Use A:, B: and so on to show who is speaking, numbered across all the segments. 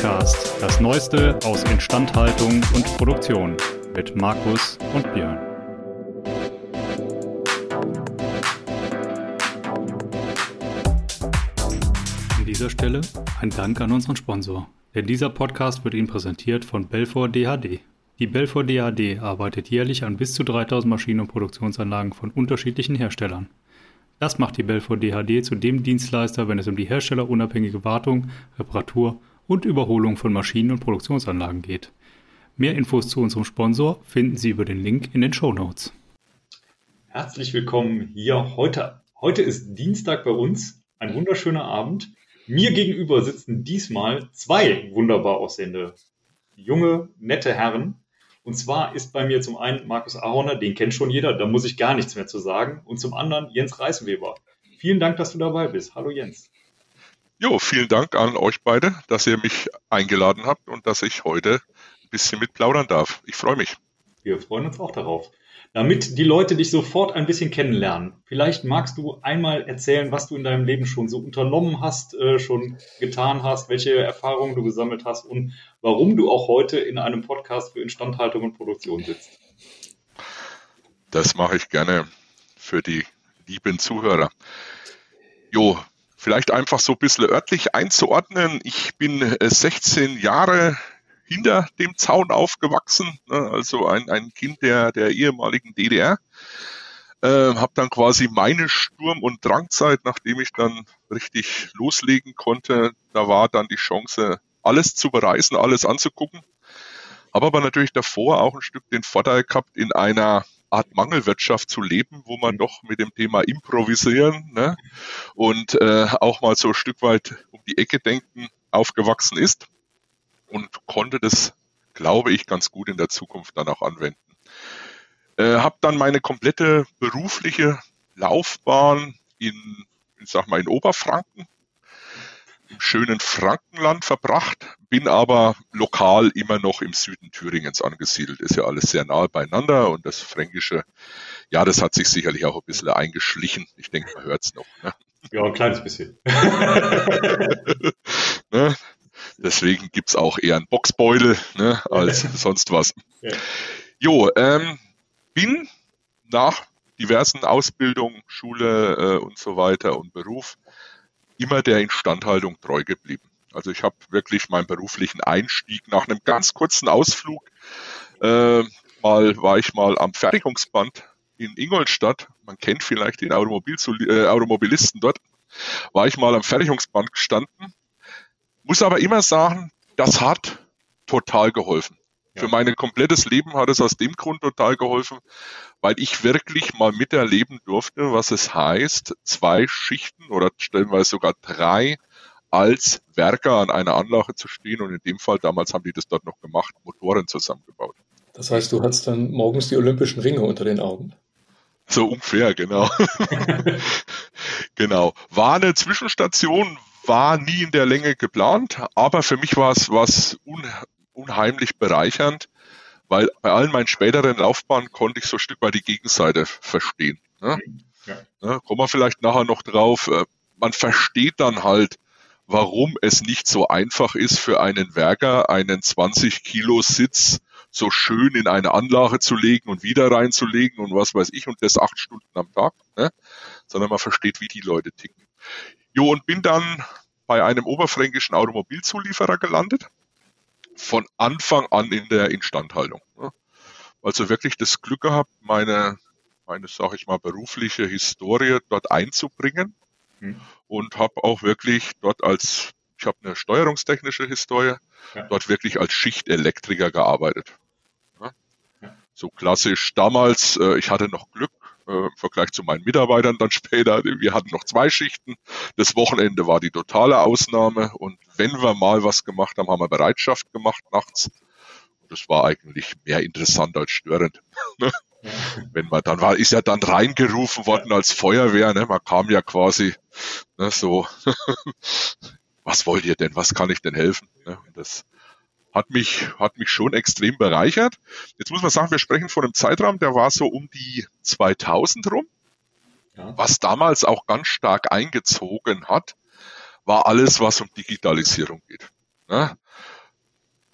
A: Podcast, das Neueste aus Instandhaltung und Produktion mit Markus und Björn. An dieser Stelle ein Dank an unseren Sponsor, denn dieser Podcast wird Ihnen präsentiert von Belfor DHD. Die Belfor DHD arbeitet jährlich an bis zu 3000 Maschinen und Produktionsanlagen von unterschiedlichen Herstellern. Das macht die Belfor DHD zu dem Dienstleister, wenn es um die herstellerunabhängige Wartung, Reparatur und Überholung von Maschinen und Produktionsanlagen geht. Mehr Infos zu unserem Sponsor finden Sie über den Link in den Show Notes.
B: Herzlich willkommen hier heute. Heute ist Dienstag bei uns, ein wunderschöner Abend. Mir gegenüber sitzen diesmal zwei wunderbar aussehende junge, nette Herren. Und zwar ist bei mir zum einen Markus Ahorner, den kennt schon jeder, da muss ich gar nichts mehr zu sagen. Und zum anderen Jens Reißweber. Vielen Dank, dass du dabei bist. Hallo Jens.
C: Jo, vielen Dank an euch beide, dass ihr mich eingeladen habt und dass ich heute ein bisschen mit plaudern darf. Ich freue mich.
B: Wir freuen uns auch darauf. Damit die Leute dich sofort ein bisschen kennenlernen, vielleicht magst du einmal erzählen, was du in deinem Leben schon so unternommen hast, äh, schon getan hast, welche Erfahrungen du gesammelt hast und warum du auch heute in einem Podcast für Instandhaltung und Produktion sitzt.
C: Das mache ich gerne für die lieben Zuhörer. Jo, vielleicht einfach so ein bisschen örtlich einzuordnen. Ich bin 16 äh, Jahre hinter dem Zaun aufgewachsen, ne? also ein, ein Kind der, der ehemaligen DDR. Äh, habe dann quasi meine Sturm- und Drangzeit, nachdem ich dann richtig loslegen konnte, da war dann die Chance, alles zu bereisen, alles anzugucken. Habe aber natürlich davor auch ein Stück den Vorteil gehabt, in einer Art Mangelwirtschaft zu leben, wo man doch mit dem Thema Improvisieren ne, und äh, auch mal so ein Stück weit um die Ecke denken aufgewachsen ist und konnte das, glaube ich, ganz gut in der Zukunft dann auch anwenden. Äh, habe dann meine komplette berufliche Laufbahn in, ich sag mal, in Oberfranken, schönen Frankenland verbracht, bin aber lokal immer noch im Süden Thüringens angesiedelt. Ist ja alles sehr nahe beieinander und das Fränkische, ja, das hat sich sicherlich auch ein bisschen eingeschlichen. Ich denke, man hört es noch. Ne?
B: Ja, ein kleines bisschen.
C: ne? Deswegen gibt's auch eher einen Boxbeutel ne, als sonst was. Ja. Jo, ähm, bin nach diversen Ausbildungen, Schule äh, und so weiter und Beruf immer der Instandhaltung treu geblieben. Also ich habe wirklich meinen beruflichen Einstieg nach einem ganz kurzen Ausflug, äh, mal war ich mal am Fertigungsband in Ingolstadt, man kennt vielleicht den Automobil äh, Automobilisten dort, war ich mal am Fertigungsband gestanden muss aber immer sagen, das hat total geholfen. Für mein komplettes Leben hat es aus dem Grund total geholfen, weil ich wirklich mal miterleben durfte, was es heißt, zwei Schichten oder stellenweise sogar drei als Werker an einer Anlage zu stehen und in dem Fall, damals haben die das dort noch gemacht, Motoren zusammengebaut.
B: Das heißt, du hattest dann morgens die olympischen Ringe unter den Augen.
C: So ungefähr, genau. genau. War eine Zwischenstation, war nie in der Länge geplant, aber für mich war es was un, unheimlich bereichernd, weil bei allen meinen späteren Laufbahnen konnte ich so ein Stück weit die Gegenseite verstehen. Ne? Ja. Ne, kommen wir vielleicht nachher noch drauf. Äh, man versteht dann halt, warum es nicht so einfach ist für einen Werker, einen 20 Kilo Sitz so schön in eine Anlage zu legen und wieder reinzulegen und was weiß ich und das acht Stunden am Tag, ne? sondern man versteht, wie die Leute ticken. Jo, und bin dann bei einem oberfränkischen Automobilzulieferer gelandet. Von Anfang an in der Instandhaltung. Also wirklich das Glück gehabt, meine, meine, sag ich mal, berufliche Historie dort einzubringen. Hm. Und habe auch wirklich dort als, ich habe eine steuerungstechnische Historie, ja. dort wirklich als Schichtelektriker gearbeitet. Ja. So klassisch damals, äh, ich hatte noch Glück, äh, im Vergleich zu meinen Mitarbeitern dann später. Wir hatten noch zwei Schichten. Das Wochenende war die totale Ausnahme. Und wenn wir mal was gemacht haben, haben wir Bereitschaft gemacht nachts. das war eigentlich mehr interessant als störend. Ne? wenn man dann war, ist ja dann reingerufen worden als Feuerwehr. Ne? Man kam ja quasi ne, so, was wollt ihr denn? Was kann ich denn helfen? Ne? Und das hat mich, hat mich schon extrem bereichert. Jetzt muss man sagen, wir sprechen von einem Zeitraum, der war so um die 2000 rum. Ja. Was damals auch ganz stark eingezogen hat, war alles, was um Digitalisierung geht. Ja?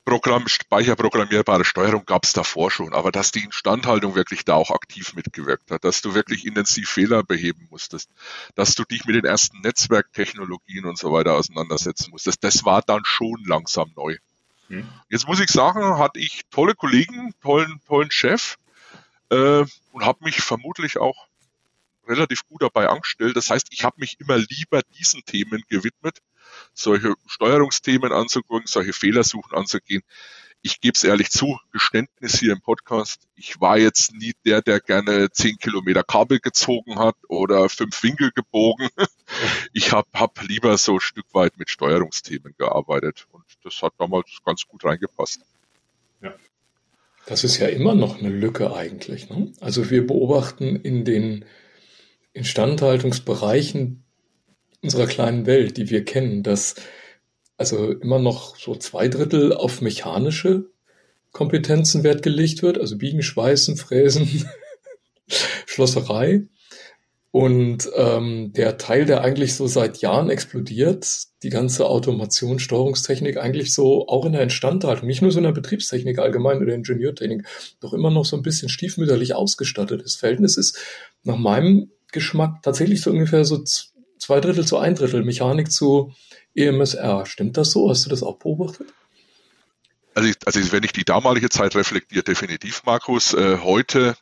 C: Programm, speicherprogrammierbare Steuerung gab es davor schon, aber dass die Instandhaltung wirklich da auch aktiv mitgewirkt hat, dass du wirklich intensiv Fehler beheben musstest, dass du dich mit den ersten Netzwerktechnologien und so weiter auseinandersetzen musstest, das war dann schon langsam neu. Hm. Jetzt muss ich sagen, hatte ich tolle Kollegen, tollen, tollen Chef äh, und habe mich vermutlich auch relativ gut dabei angestellt. Das heißt, ich habe mich immer lieber diesen Themen gewidmet, solche Steuerungsthemen anzugucken, solche Fehlersuchen anzugehen. Ich gebe es ehrlich zu, Geständnis hier im Podcast. Ich war jetzt nie der, der gerne zehn Kilometer Kabel gezogen hat oder fünf Winkel gebogen. Ich habe hab lieber so ein Stück weit mit Steuerungsthemen gearbeitet und das hat damals ganz gut reingepasst.
D: Ja. Das ist ja immer noch eine Lücke eigentlich. Ne? Also wir beobachten in den Instandhaltungsbereichen unserer kleinen Welt, die wir kennen, dass also immer noch so zwei Drittel auf mechanische Kompetenzen Wert gelegt wird, also Biegen, Schweißen, Fräsen, Schlosserei. Und ähm, der Teil, der eigentlich so seit Jahren explodiert, die ganze Automation, Steuerungstechnik, eigentlich so auch in der Instandhaltung, nicht nur so in der Betriebstechnik allgemein oder Ingenieurtechnik, doch immer noch so ein bisschen stiefmütterlich ausgestattet. Das Verhältnis ist nach meinem Geschmack tatsächlich so ungefähr so zwei Drittel zu ein Drittel Mechanik zu EMSR. Stimmt das so? Hast du das auch beobachtet?
C: Also, ich, also wenn ich die damalige Zeit reflektiere, definitiv, Markus. Äh, heute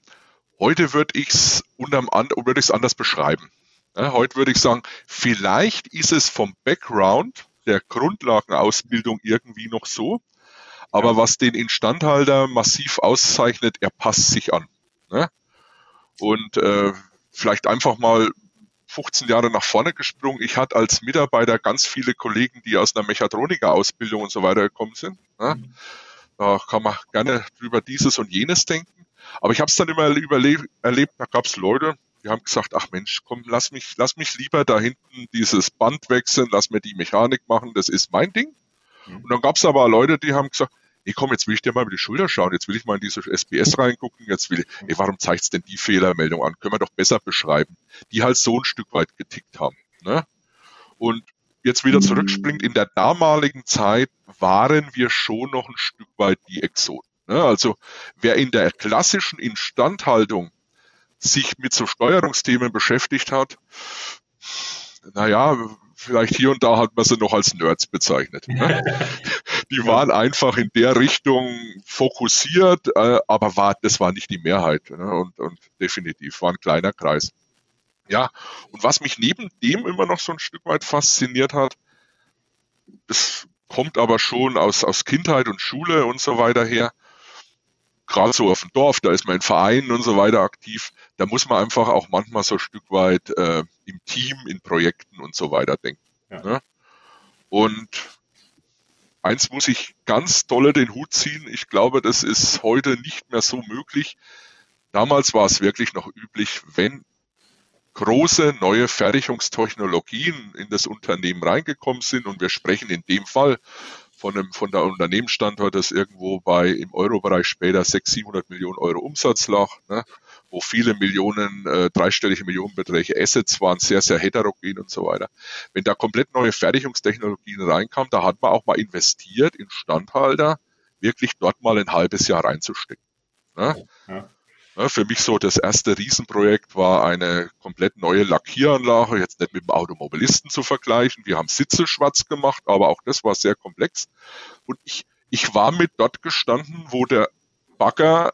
C: heute würde ich es es anders beschreiben. Ja, heute würde ich sagen, vielleicht ist es vom Background der Grundlagenausbildung irgendwie noch so, aber ja. was den Instandhalter massiv auszeichnet, er passt sich an. Ne? Und äh, vielleicht einfach mal 15 Jahre nach vorne gesprungen. Ich hatte als Mitarbeiter ganz viele Kollegen, die aus einer Mechatroniker-Ausbildung und so weiter gekommen sind. Ja? Mhm. Da kann man gerne drüber dieses und jenes denken. Aber ich habe es dann immer erlebt, da gab es Leute, die haben gesagt, ach Mensch, komm, lass mich, lass mich lieber da hinten dieses Band wechseln, lass mir die Mechanik machen, das ist mein Ding. Mhm. Und dann gab es aber Leute, die haben gesagt, nee, komm, jetzt will ich dir mal über die Schulter schauen, jetzt will ich mal in diese SPS reingucken, jetzt will ich, ey, warum zeigt's denn die Fehlermeldung an? Können wir doch besser beschreiben. Die halt so ein Stück weit getickt haben. Ne? Und jetzt wieder zurückspringt, in der damaligen Zeit waren wir schon noch ein Stück weit die Exoten. Ne? Also wer in der klassischen Instandhaltung sich mit so Steuerungsthemen beschäftigt hat, naja, vielleicht hier und da hat man sie noch als Nerds bezeichnet. Ne? Die waren einfach in der Richtung fokussiert, äh, aber war, das war nicht die Mehrheit ne? und, und definitiv war ein kleiner Kreis. Ja, und was mich neben dem immer noch so ein Stück weit fasziniert hat, das kommt aber schon aus, aus Kindheit und Schule und so weiter her, gerade so auf dem Dorf, da ist man in Vereinen und so weiter aktiv, da muss man einfach auch manchmal so ein Stück weit äh, im Team, in Projekten und so weiter denken. Ja. Ne? Und eins muss ich ganz dolle den Hut ziehen. Ich glaube, das ist heute nicht mehr so möglich. Damals war es wirklich noch üblich, wenn große neue Fertigungstechnologien in das Unternehmen reingekommen sind und wir sprechen in dem Fall von, einem, von der Unternehmensstandort, das irgendwo bei im Euro-Bereich später 600, 700 Millionen Euro Umsatz lag, ne, wo viele Millionen, äh, dreistellige Millionenbeträge Assets waren, sehr, sehr heterogen und so weiter. Wenn da komplett neue Fertigungstechnologien reinkamen, da hat man auch mal investiert in Standhalter, wirklich dort mal ein halbes Jahr reinzustecken. Ne? Ja. Ja, für mich so das erste Riesenprojekt war eine komplett neue Lackieranlage, jetzt nicht mit dem Automobilisten zu vergleichen. Wir haben Sitze schwarz gemacht, aber auch das war sehr komplex. Und ich, ich war mit dort gestanden, wo der Bagger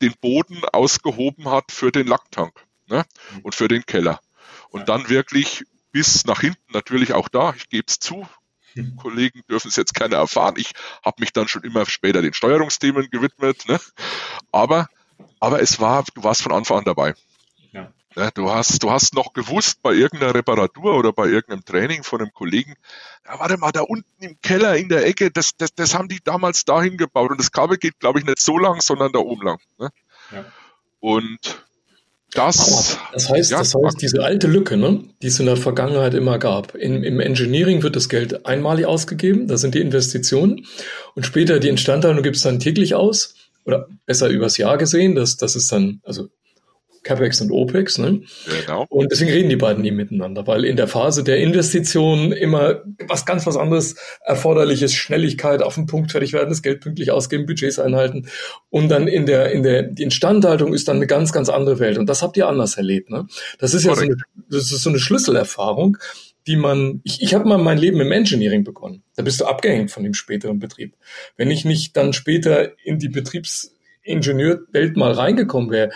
C: den Boden ausgehoben hat für den Lacktank ne? und für den Keller. Und dann wirklich bis nach hinten natürlich auch da, ich gebe es zu, Kollegen dürfen es jetzt keiner erfahren. Ich habe mich dann schon immer später den Steuerungsthemen gewidmet. Ne? Aber aber es war, du warst von Anfang an dabei. Ja. Ja. du hast, du hast noch gewusst bei irgendeiner Reparatur oder bei irgendeinem Training von einem Kollegen, ja, warte mal, da unten im Keller in der Ecke, das, das, das haben die damals dahin gebaut und das Kabel geht, glaube ich, nicht so lang, sondern da oben lang. Ne? Ja. Und das,
D: das heißt, ja, das heißt, diese alte Lücke, ne, die es in der Vergangenheit immer gab. In, Im Engineering wird das Geld einmalig ausgegeben, da sind die Investitionen und später die Instandhaltung gibt es dann täglich aus oder besser übers Jahr gesehen, das, das ist dann, also CapEx und OPEX. Ne? Genau. Und deswegen reden die beiden nie miteinander, weil in der Phase der Investition immer was ganz was anderes erforderlich ist. Schnelligkeit auf den Punkt fertig werden, das Geld pünktlich ausgeben, Budgets einhalten. Und dann in der, in der, die Instandhaltung ist dann eine ganz, ganz andere Welt. Und das habt ihr anders erlebt. Ne? Das ist ja so eine, das ist so eine Schlüsselerfahrung die man, ich, ich habe mal mein Leben im Engineering begonnen. Da bist du abgehängt von dem späteren Betrieb. Wenn ich nicht dann später in die Betriebsingenieurwelt mal reingekommen wäre,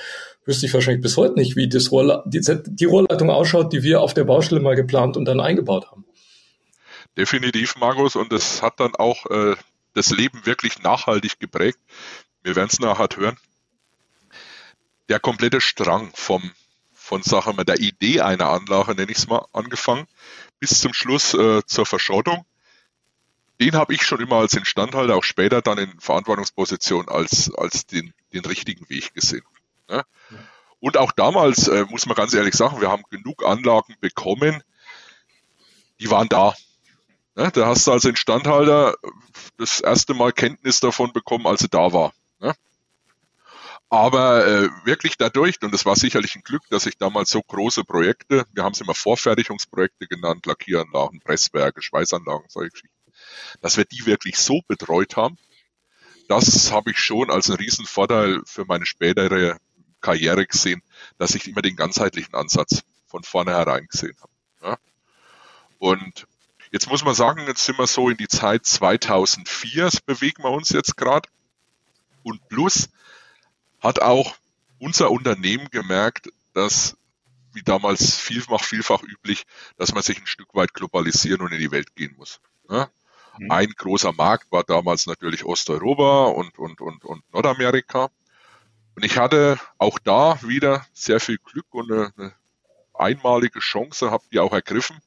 D: wüsste ich wahrscheinlich bis heute nicht, wie das Rohr, die, die Rohrleitung ausschaut, die wir auf der Baustelle mal geplant und dann eingebaut haben.
C: Definitiv, Markus, und das hat dann auch äh, das Leben wirklich nachhaltig geprägt. Wir werden es nachher hören. Der komplette Strang vom von Sachen der Idee einer Anlage, nenne ich es mal, angefangen, bis zum Schluss äh, zur Verschrottung. Den habe ich schon immer als Instandhalter, auch später dann in Verantwortungsposition als, als den, den richtigen Weg gesehen. Ne? Und auch damals, äh, muss man ganz ehrlich sagen, wir haben genug Anlagen bekommen, die waren da. Ne? Da hast du als Instandhalter das erste Mal Kenntnis davon bekommen, als sie da war. Ne? Aber äh, wirklich dadurch, und das war sicherlich ein Glück, dass ich damals so große Projekte, wir haben es immer Vorfertigungsprojekte genannt, Lackieranlagen, Presswerke, Schweißanlagen, solche Geschichten, dass wir die wirklich so betreut haben, das habe ich schon als einen Riesenvorteil für meine spätere Karriere gesehen, dass ich immer den ganzheitlichen Ansatz von vornherein gesehen habe. Ja. Und jetzt muss man sagen, jetzt sind wir so in die Zeit 2004, das bewegen wir uns jetzt gerade. Und plus, hat auch unser Unternehmen gemerkt, dass wie damals vielfach, vielfach üblich, dass man sich ein Stück weit globalisieren und in die Welt gehen muss. Ja? Mhm. Ein großer Markt war damals natürlich Osteuropa und, und, und, und Nordamerika. Und ich hatte auch da wieder sehr viel Glück und eine, eine einmalige Chance, habe die auch ergriffen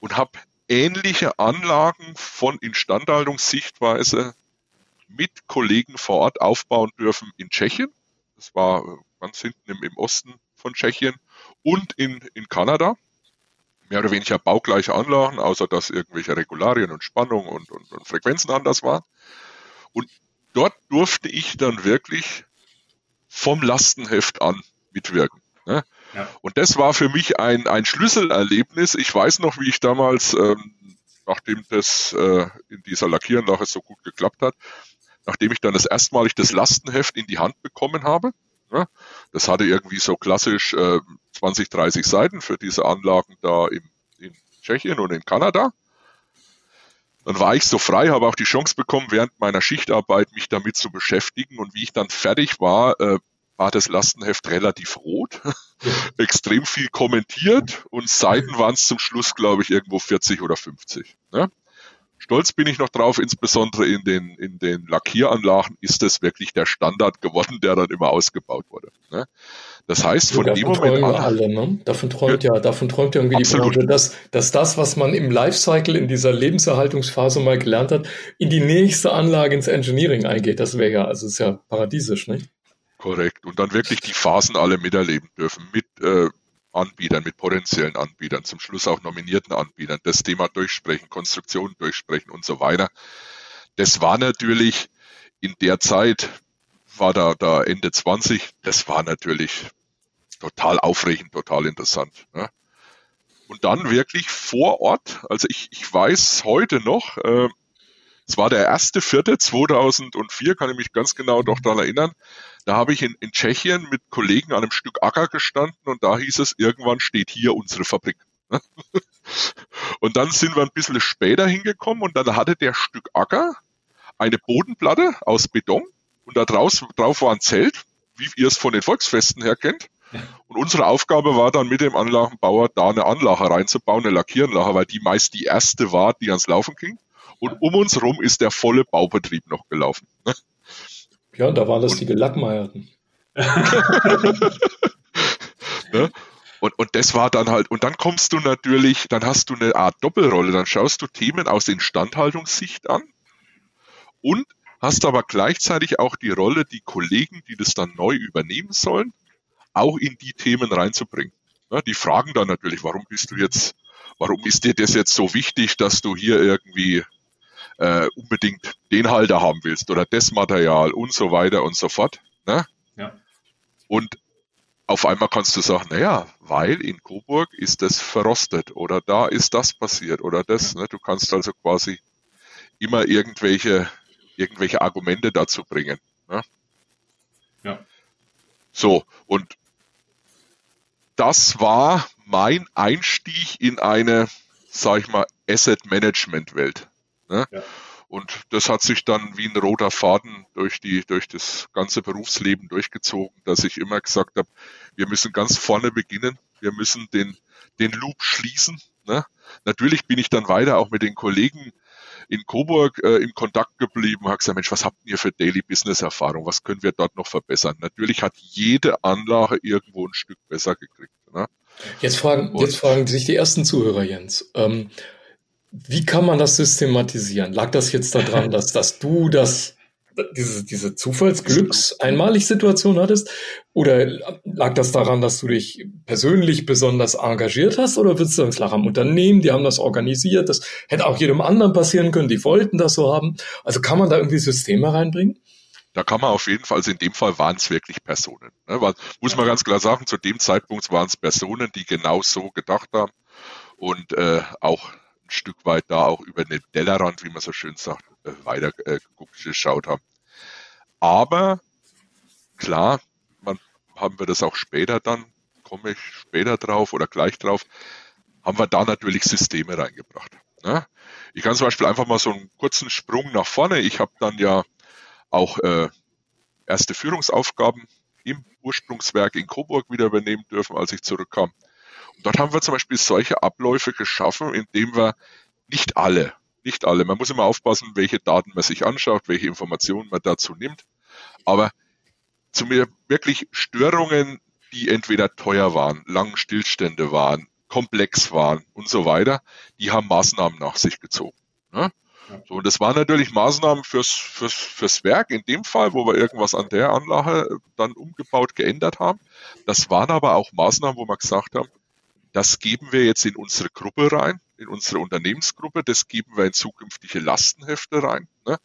C: und habe ähnliche Anlagen von Instandhaltungssichtweise mit Kollegen vor Ort aufbauen dürfen in Tschechien. Das war äh, ganz hinten im, im Osten von Tschechien und in, in Kanada. Mehr oder weniger baugleiche Anlagen, außer dass irgendwelche Regularien und Spannung und, und, und Frequenzen anders waren. Und dort durfte ich dann wirklich vom Lastenheft an mitwirken. Ne? Ja. Und das war für mich ein, ein Schlüsselerlebnis. Ich weiß noch, wie ich damals, ähm, nachdem das äh, in dieser Lackieranlage so gut geklappt hat, nachdem ich dann das erstmalig das Lastenheft in die Hand bekommen habe. Ja, das hatte irgendwie so klassisch äh, 20, 30 Seiten für diese Anlagen da im, in Tschechien und in Kanada. Dann war ich so frei, habe auch die Chance bekommen, während meiner Schichtarbeit mich damit zu beschäftigen. Und wie ich dann fertig war, äh, war das Lastenheft relativ rot, extrem viel kommentiert und Seiten waren es zum Schluss, glaube ich, irgendwo 40 oder 50. Ne? Stolz bin ich noch drauf, insbesondere in den, in den Lackieranlagen ist es wirklich der Standard geworden, der dann immer ausgebaut wurde. Ne? Das heißt, von ja, dem Moment an.
D: Alle, ne? Davon träumt ja, davon träumt ja irgendwie absolut. die Branche, dass, dass das, was man im Lifecycle in dieser Lebenserhaltungsphase mal gelernt hat, in die nächste Anlage ins Engineering eingeht. Das wäre ja, also ist ja paradiesisch, nicht?
C: Korrekt. Und dann wirklich die Phasen alle miterleben dürfen mit äh, Anbietern, mit potenziellen Anbietern, zum Schluss auch nominierten Anbietern, das Thema durchsprechen, Konstruktionen durchsprechen und so weiter. Das war natürlich in der Zeit, war da, da Ende 20, das war natürlich total aufregend, total interessant. Ne? Und dann wirklich vor Ort, also ich, ich weiß heute noch, äh, es war der erste Vierte 2004, kann ich mich ganz genau noch daran erinnern. Da habe ich in, in Tschechien mit Kollegen an einem Stück Acker gestanden und da hieß es, irgendwann steht hier unsere Fabrik. und dann sind wir ein bisschen später hingekommen und dann hatte der Stück Acker eine Bodenplatte aus Beton und da draus, drauf war ein Zelt, wie ihr es von den Volksfesten her kennt. Und unsere Aufgabe war dann mit dem Anlagenbauer da eine Anlage reinzubauen, eine Lackieranlage, weil die meist die erste war, die ans Laufen ging. Und um uns rum ist der volle Baubetrieb noch gelaufen.
D: Ja, da waren das und, die Gelackmeierten.
C: ne? Und, und das war dann halt, und dann kommst du natürlich, dann hast du eine Art Doppelrolle, dann schaust du Themen aus Instandhaltungssicht an und hast aber gleichzeitig auch die Rolle, die Kollegen, die das dann neu übernehmen sollen, auch in die Themen reinzubringen. Ja, die fragen dann natürlich, warum bist du jetzt, warum ist dir das jetzt so wichtig, dass du hier irgendwie äh, unbedingt den Halter haben willst oder das Material und so weiter und so fort. Ne? Ja. Und auf einmal kannst du sagen, naja, weil in Coburg ist das verrostet oder da ist das passiert oder das. Ne? Du kannst also quasi immer irgendwelche, irgendwelche Argumente dazu bringen. Ne? Ja. So, und das war mein Einstieg in eine, sag ich mal, Asset Management Welt. Ne? Ja. Und das hat sich dann wie ein roter Faden durch die, durch das ganze Berufsleben durchgezogen, dass ich immer gesagt habe, wir müssen ganz vorne beginnen. Wir müssen den, den Loop schließen. Ne? Natürlich bin ich dann weiter auch mit den Kollegen in Coburg äh, in Kontakt geblieben, habe gesagt, Mensch, was habt ihr für Daily Business Erfahrung? Was können wir dort noch verbessern? Natürlich hat jede Anlage irgendwo ein Stück besser gekriegt. Ne?
D: Jetzt fragen, jetzt fragen sich die ersten Zuhörer, Jens. Ähm, wie kann man das systematisieren? Lag das jetzt daran, dass, dass du das diese, diese Zufallsglücks-Einmalig-Situation hattest? Oder lag das daran, dass du dich persönlich besonders engagiert hast? Oder würdest du es lag am Unternehmen, die haben das organisiert? Das hätte auch jedem anderen passieren können, die wollten das so haben. Also kann man da irgendwie Systeme reinbringen?
C: Da kann man auf jeden Fall, also in dem Fall waren es wirklich Personen. Ne? Weil, muss man ganz klar sagen, zu dem Zeitpunkt waren es Personen, die genau so gedacht haben und äh, auch ein Stück weit da auch über den Tellerrand, wie man so schön sagt, äh, weiter äh, geschaut haben. Aber klar, man, haben wir das auch später dann, komme ich später drauf oder gleich drauf, haben wir da natürlich Systeme reingebracht. Ne? Ich kann zum Beispiel einfach mal so einen kurzen Sprung nach vorne. Ich habe dann ja auch äh, erste Führungsaufgaben im Ursprungswerk in Coburg wieder übernehmen dürfen, als ich zurückkam. Dort haben wir zum Beispiel solche Abläufe geschaffen, indem wir nicht alle, nicht alle, man muss immer aufpassen, welche Daten man sich anschaut, welche Informationen man dazu nimmt, aber zu mir wirklich Störungen, die entweder teuer waren, langen Stillstände waren, komplex waren und so weiter, die haben Maßnahmen nach sich gezogen. Ne? So, und das waren natürlich Maßnahmen fürs, fürs, fürs Werk in dem Fall, wo wir irgendwas an der Anlage dann umgebaut, geändert haben. Das waren aber auch Maßnahmen, wo wir gesagt haben, das geben wir jetzt in unsere Gruppe rein, in unsere Unternehmensgruppe, das geben wir in zukünftige Lastenhefte rein. Ne?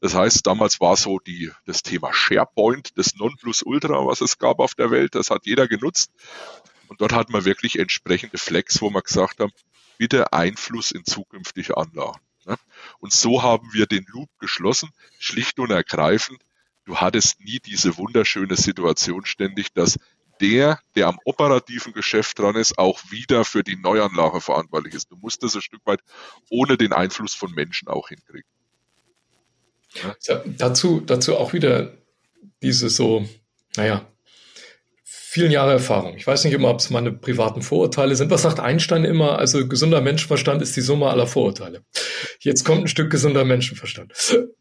C: Das heißt, damals war so die, das Thema SharePoint, das Nonplusultra, was es gab auf der Welt, das hat jeder genutzt. Und dort hatten wir wirklich entsprechende Flex, wo wir gesagt haben, bitte Einfluss in zukünftige Anlagen. Ne? Und so haben wir den Loop geschlossen, schlicht und ergreifend. Du hattest nie diese wunderschöne Situation ständig, dass der, der am operativen Geschäft dran ist, auch wieder für die Neuanlage verantwortlich ist. Du musst das ein Stück weit ohne den Einfluss von Menschen auch hinkriegen.
D: Ja? Dazu, dazu auch wieder diese so, naja, vielen Jahre Erfahrung. Ich weiß nicht immer, ob es meine privaten Vorurteile sind. Was sagt Einstein immer? Also gesunder Menschenverstand ist die Summe aller Vorurteile. Jetzt kommt ein Stück gesunder Menschenverstand.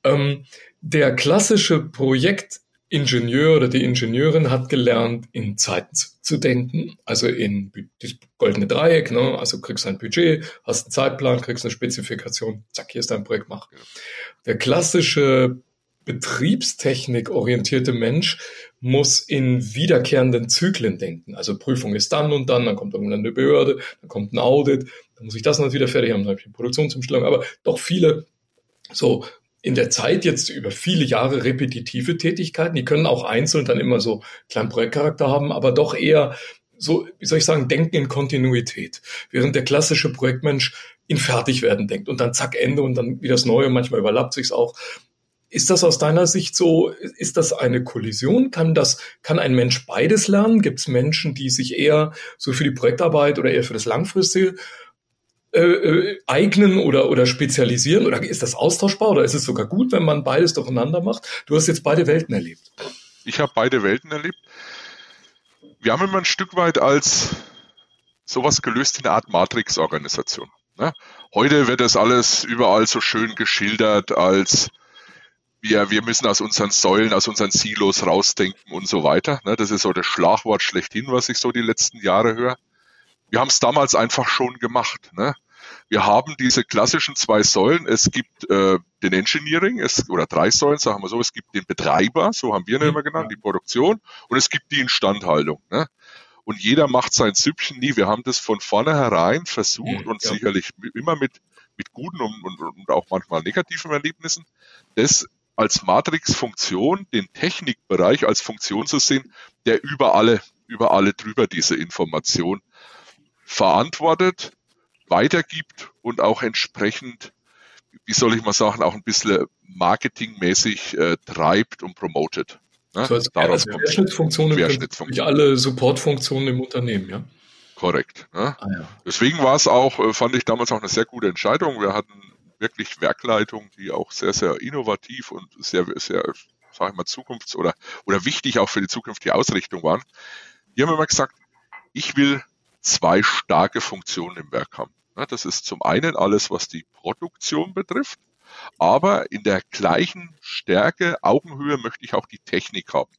D: Ähm, der klassische Projekt Ingenieur oder die Ingenieurin hat gelernt, in Zeiten zu, denken, also in das goldene Dreieck, ne? also kriegst ein Budget, hast einen Zeitplan, kriegst eine Spezifikation, zack, hier ist dein Projekt, mach. Der klassische Betriebstechnik-orientierte Mensch muss in wiederkehrenden Zyklen denken. Also Prüfung ist dann und dann, dann kommt irgendwann eine Behörde, dann kommt ein Audit, dann muss ich das noch wieder fertig haben, dann habe ich eine Produktionsumstellung, aber doch viele so in der Zeit jetzt über viele Jahre repetitive Tätigkeiten. Die können auch einzeln dann immer so kleinen Projektcharakter haben, aber doch eher so, wie soll ich sagen, denken in Kontinuität. Während der klassische Projektmensch in Fertigwerden denkt und dann zack, Ende und dann wieder das Neue, manchmal überlappt sich's auch. Ist das aus deiner Sicht so, ist das eine Kollision? Kann das, kann ein Mensch beides lernen? Gibt es Menschen, die sich eher so für die Projektarbeit oder eher für das Langfristige äh, äh, eignen oder, oder spezialisieren? Oder ist das austauschbar oder ist es sogar gut, wenn man beides durcheinander macht? Du hast jetzt beide Welten erlebt.
C: Ich habe beide Welten erlebt. Wir haben immer ein Stück weit als sowas gelöst in eine Art Matrix-Organisation. Ne? Heute wird das alles überall so schön geschildert als wir, wir müssen aus unseren Säulen, aus unseren Silos rausdenken und so weiter. Ne? Das ist so das Schlagwort schlechthin, was ich so die letzten Jahre höre wir haben es damals einfach schon gemacht. Ne? Wir haben diese klassischen zwei Säulen. Es gibt äh, den Engineering, es, oder drei Säulen, sagen wir so. Es gibt den Betreiber, so haben wir ihn immer genannt, die Produktion, und es gibt die Instandhaltung. Ne? Und jeder macht sein Süppchen nie. Wir haben das von vornherein versucht und ja. sicherlich immer mit, mit guten und, und, und auch manchmal negativen Erlebnissen, das als Matrix-Funktion, den Technikbereich als Funktion zu sehen, der über alle über alle drüber diese Information verantwortet, weitergibt und auch entsprechend, wie soll ich mal sagen, auch ein bisschen marketingmäßig äh, treibt und promotet.
D: Ne? So als Daraus Querschnittsfunktionen Querschnittsfunktion. alle Supportfunktionen im Unternehmen, ja?
C: Korrekt. Ne? Ah, ja. Deswegen war es auch, äh, fand ich damals auch eine sehr gute Entscheidung. Wir hatten wirklich Werkleitungen, die auch sehr, sehr innovativ und sehr, sehr, sag ich mal, zukunfts- oder, oder wichtig auch für die zukünftige Ausrichtung waren. Die haben immer gesagt, ich will zwei starke Funktionen im Werk haben. Das ist zum einen alles, was die Produktion betrifft, aber in der gleichen Stärke, Augenhöhe möchte ich auch die Technik haben.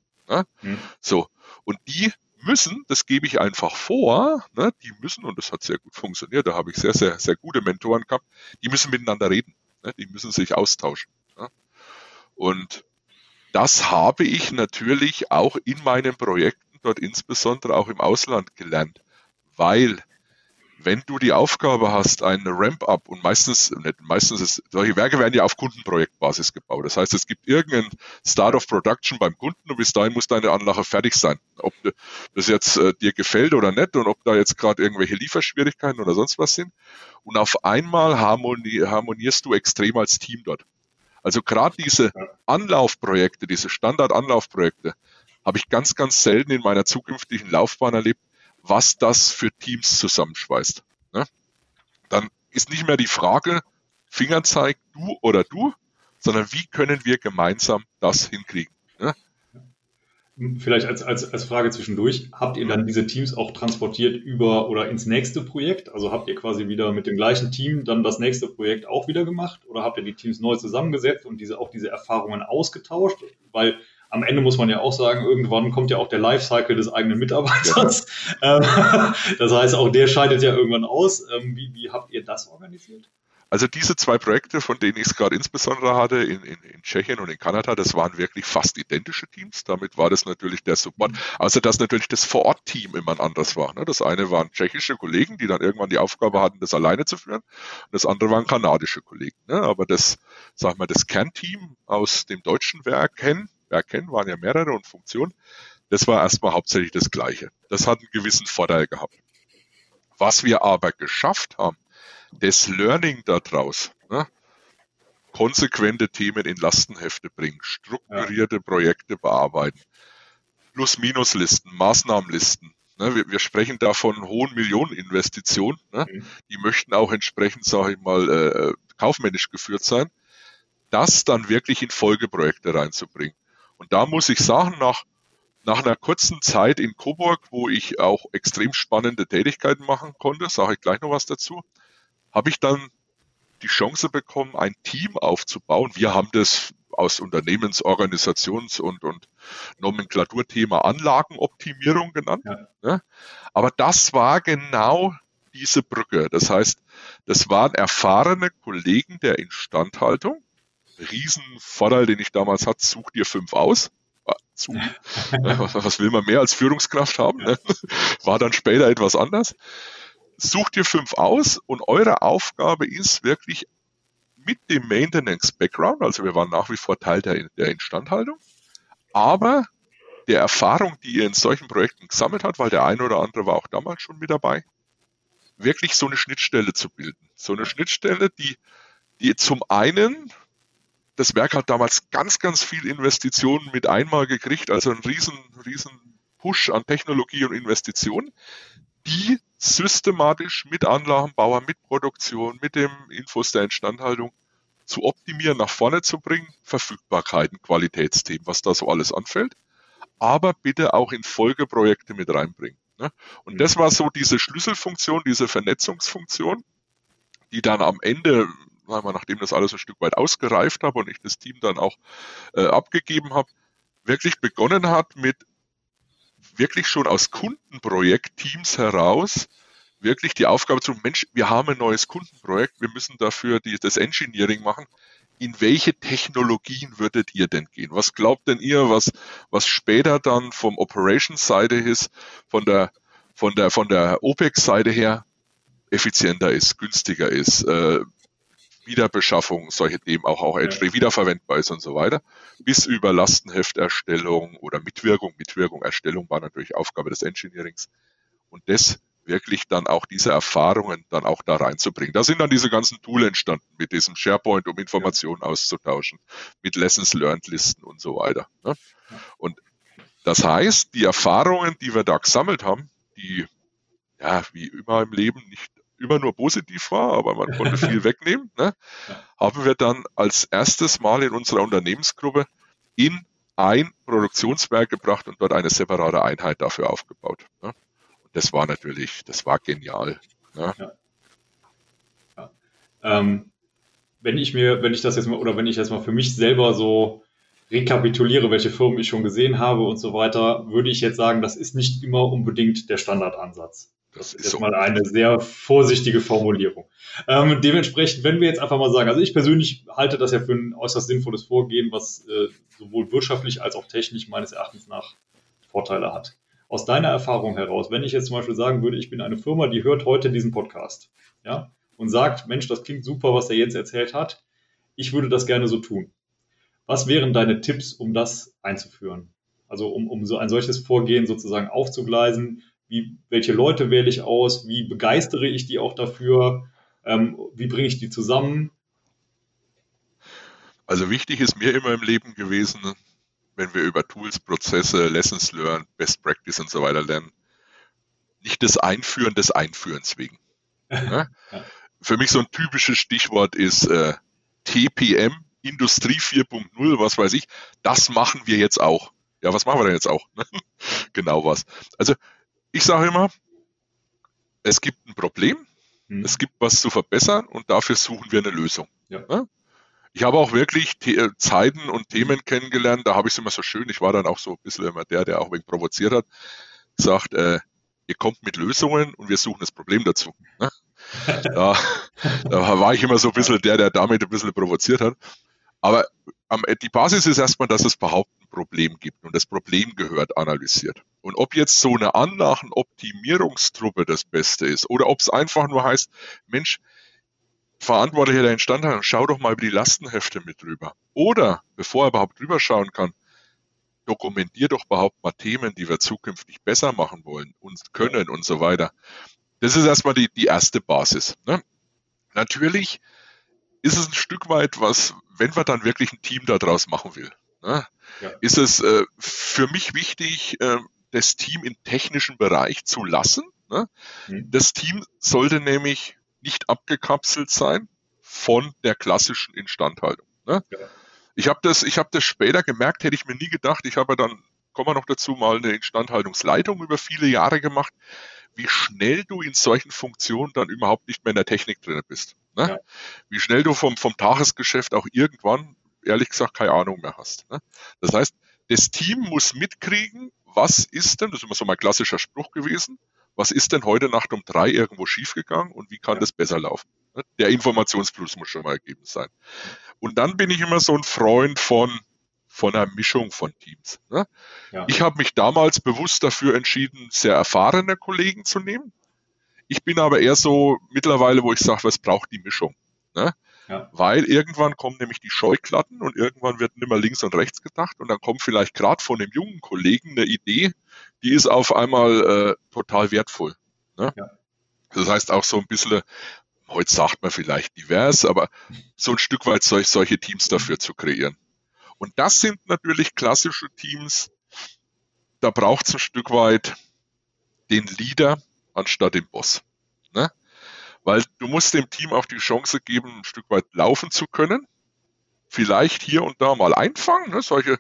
C: Mhm. So. Und die müssen, das gebe ich einfach vor, ne, die müssen, und das hat sehr gut funktioniert, da habe ich sehr, sehr, sehr gute Mentoren gehabt, die müssen miteinander reden, ne, die müssen sich austauschen. Und das habe ich natürlich auch in meinen Projekten dort insbesondere auch im Ausland gelernt, weil wenn du die Aufgabe hast, ein Ramp-up und meistens, nicht meistens ist, solche Werke werden ja auf Kundenprojektbasis gebaut. Das heißt, es gibt irgendeinen Start of Production beim Kunden und bis dahin muss deine Anlage fertig sein. Ob das jetzt äh, dir gefällt oder nicht und ob da jetzt gerade irgendwelche Lieferschwierigkeiten oder sonst was sind. Und auf einmal harmoni harmonierst du extrem als Team dort. Also gerade diese Anlaufprojekte, diese Standard-Anlaufprojekte, habe ich ganz, ganz selten in meiner zukünftigen Laufbahn erlebt, was das für Teams zusammenschweißt. Ne? Dann ist nicht mehr die Frage, Fingerzeig, du oder du, sondern wie können wir gemeinsam das hinkriegen. Ne?
B: Vielleicht als, als, als Frage zwischendurch, habt ihr dann diese Teams auch transportiert über oder ins nächste Projekt? Also habt ihr quasi wieder mit dem gleichen Team dann das nächste Projekt auch wieder gemacht? Oder habt ihr die Teams neu zusammengesetzt und diese auch diese Erfahrungen ausgetauscht? Weil am Ende muss man ja auch sagen, irgendwann kommt ja auch der Lifecycle des eigenen Mitarbeiters. Ja. Ähm, das heißt, auch der scheidet ja irgendwann aus. Ähm, wie, wie habt ihr das organisiert?
C: Also diese zwei Projekte, von denen ich es gerade insbesondere hatte, in, in, in Tschechien und in Kanada, das waren wirklich fast identische Teams. Damit war das natürlich der Support. Außer dass natürlich das Vor-Ort-Team immer anders war. Ne? Das eine waren tschechische Kollegen, die dann irgendwann die Aufgabe hatten, das alleine zu führen. Und das andere waren kanadische Kollegen. Ne? Aber das, sag mal, das Kernteam aus dem deutschen Werk kennen, erkennen, waren ja mehrere und Funktionen. Das war erstmal hauptsächlich das Gleiche. Das hat einen gewissen Vorteil gehabt. Was wir aber geschafft haben, das Learning daraus, ne, konsequente Themen in Lastenhefte bringen, strukturierte ja. Projekte bearbeiten, Plus-Minus-Listen, Maßnahmenlisten. Ne, wir, wir, sprechen da von hohen Millioneninvestitionen. Ne, mhm. Die möchten auch entsprechend, sage ich mal, äh, kaufmännisch geführt sein. Das dann wirklich in Folgeprojekte reinzubringen. Und da muss ich sagen, nach, nach einer kurzen Zeit in Coburg, wo ich auch extrem spannende Tätigkeiten machen konnte, sage ich gleich noch was dazu, habe ich dann die Chance bekommen, ein Team aufzubauen. Wir haben das aus Unternehmensorganisations- und, und Nomenklaturthema Anlagenoptimierung genannt. Ja. Ja. Aber das war genau diese Brücke. Das heißt, das waren erfahrene Kollegen der Instandhaltung, Riesenvorteil, den ich damals hatte, such dir fünf aus. Ah, zu. Was will man mehr als Führungskraft haben? Ne? War dann später etwas anders. Sucht dir fünf aus und eure Aufgabe ist wirklich mit dem Maintenance-Background, also wir waren nach wie vor Teil der, der Instandhaltung, aber der Erfahrung, die ihr in solchen Projekten gesammelt habt, weil der eine oder andere war auch damals schon mit dabei, wirklich so eine Schnittstelle zu bilden. So eine Schnittstelle, die, die zum einen das Werk hat damals ganz, ganz viel Investitionen mit einmal gekriegt, also einen riesen, riesen Push an Technologie und Investitionen, die systematisch mit Anlagenbauer, mit Produktion, mit dem Infos der Instandhaltung zu optimieren, nach vorne zu bringen, Verfügbarkeiten, Qualitätsthemen, was da so alles anfällt, aber bitte auch in Folgeprojekte mit reinbringen. Ne? Und das war so diese Schlüsselfunktion, diese Vernetzungsfunktion, die dann am Ende sagen wir, nachdem das alles ein Stück weit ausgereift habe und ich das Team dann auch äh, abgegeben habe, wirklich begonnen hat mit wirklich schon aus Kundenprojektteams heraus wirklich die Aufgabe zu, Mensch, wir haben ein neues Kundenprojekt, wir müssen dafür die, das Engineering machen. In welche Technologien würdet ihr denn gehen? Was glaubt denn ihr, was, was später dann vom Operations-Seite ist, von der, von der, von der OPEX-Seite her effizienter ist, günstiger ist, äh, Wiederbeschaffung, solche Themen auch, auch Entry wiederverwendbar ist und so weiter, bis über Lastenhefterstellung oder Mitwirkung. Mitwirkung, Erstellung war natürlich Aufgabe des Engineerings. Und das wirklich dann auch diese Erfahrungen dann auch da reinzubringen. Da sind dann diese ganzen Tool entstanden mit diesem SharePoint, um Informationen auszutauschen, mit Lessons Learned Listen und so weiter. Ne? Und das heißt, die Erfahrungen, die wir da gesammelt haben, die ja wie immer im Leben nicht immer nur positiv war, aber man konnte viel wegnehmen, ne? haben wir dann als erstes Mal in unserer Unternehmensgruppe in ein Produktionswerk gebracht und dort eine separate Einheit dafür aufgebaut. Ne? Und das war natürlich, das war genial. Ne? Ja.
B: Ja. Ähm, wenn ich mir, wenn ich das jetzt mal, oder wenn ich jetzt mal für mich selber so rekapituliere, welche Firmen ich schon gesehen habe und so weiter, würde ich jetzt sagen, das ist nicht immer unbedingt der Standardansatz. Das ist jetzt mal eine sehr vorsichtige Formulierung. Ähm, dementsprechend, wenn wir jetzt einfach mal sagen, also ich persönlich halte das ja für ein äußerst sinnvolles Vorgehen, was äh, sowohl wirtschaftlich als auch technisch meines Erachtens nach Vorteile hat. Aus deiner Erfahrung heraus, wenn ich jetzt zum Beispiel sagen würde, ich bin eine Firma, die hört heute diesen Podcast, ja, und sagt, Mensch, das klingt super, was er jetzt erzählt hat, ich würde das gerne so tun. Was wären deine Tipps, um das einzuführen? Also um, um so ein solches Vorgehen sozusagen aufzugleisen, wie, welche Leute wähle ich aus, wie begeistere ich die auch dafür, ähm, wie bringe ich die zusammen.
C: Also wichtig ist mir immer im Leben gewesen, wenn wir über Tools, Prozesse, Lessons learned, Best Practice und so weiter lernen, nicht das Einführen des Einführens wegen. Ja? Für mich so ein typisches Stichwort ist äh, TPM, Industrie 4.0, was weiß ich. Das machen wir jetzt auch. Ja, was machen wir denn jetzt auch? genau was. Also ich sage immer, es gibt ein Problem, hm. es gibt was zu verbessern und dafür suchen wir eine Lösung. Ja. Ich habe auch wirklich The Zeiten und Themen kennengelernt, da habe ich es immer so schön, ich war dann auch so ein bisschen immer der, der auch ein wenig provoziert hat, gesagt, äh, ihr kommt mit Lösungen und wir suchen das Problem dazu. Ne? da, da war ich immer so ein bisschen der, der damit ein bisschen provoziert hat. Aber die Basis ist erstmal, dass es überhaupt ein Problem gibt und das Problem gehört analysiert. Und ob jetzt so eine Anlagen-Optimierungstruppe das Beste ist oder ob es einfach nur heißt, Mensch, Verantwortlicher der Instandhaltung, schau doch mal über die Lastenhefte mit drüber. Oder, bevor er überhaupt drüber schauen kann, dokumentier doch überhaupt mal Themen, die wir zukünftig besser machen wollen und können und so weiter. Das ist erstmal die, die erste Basis. Ne? Natürlich ist es ein Stück weit was, wenn man dann wirklich ein Team daraus machen will, ne, ja. ist es äh, für mich wichtig, äh, das Team im technischen Bereich zu lassen. Ne? Mhm. Das Team sollte nämlich nicht abgekapselt sein von der klassischen Instandhaltung. Ne? Ja. Ich habe das, ich habe das später gemerkt, hätte ich mir nie gedacht. Ich habe dann, kommen wir noch dazu, mal eine Instandhaltungsleitung über viele Jahre gemacht wie schnell du in solchen Funktionen dann überhaupt nicht mehr in der Technik drin bist. Ne? Ja. Wie schnell du vom, vom Tagesgeschäft auch irgendwann, ehrlich gesagt, keine Ahnung mehr hast. Ne? Das heißt, das Team muss mitkriegen, was ist denn, das ist immer so mein klassischer Spruch gewesen, was ist denn heute Nacht um drei irgendwo schiefgegangen und wie kann ja. das besser laufen? Der Informationsfluss muss schon mal ergeben sein. Und dann bin ich immer so ein Freund von, von einer Mischung von Teams. Ne? Ja. Ich habe mich damals bewusst dafür entschieden, sehr erfahrene Kollegen zu nehmen. Ich bin aber eher so mittlerweile, wo ich sage, was braucht die Mischung? Ne? Ja. Weil irgendwann kommen nämlich die Scheuklatten und irgendwann wird nicht mehr links und rechts gedacht und dann kommt vielleicht gerade von dem jungen Kollegen eine Idee, die ist auf einmal äh, total wertvoll. Ne? Ja. Das heißt auch so ein bisschen, heute sagt man vielleicht divers, aber so ein Stück weit solch, solche Teams dafür zu kreieren. Und das sind natürlich klassische Teams, da braucht es ein Stück weit den Leader anstatt den Boss. Weil du musst dem Team auch die Chance geben, ein Stück weit laufen zu können. Vielleicht hier und da mal einfangen. Ne? Solche,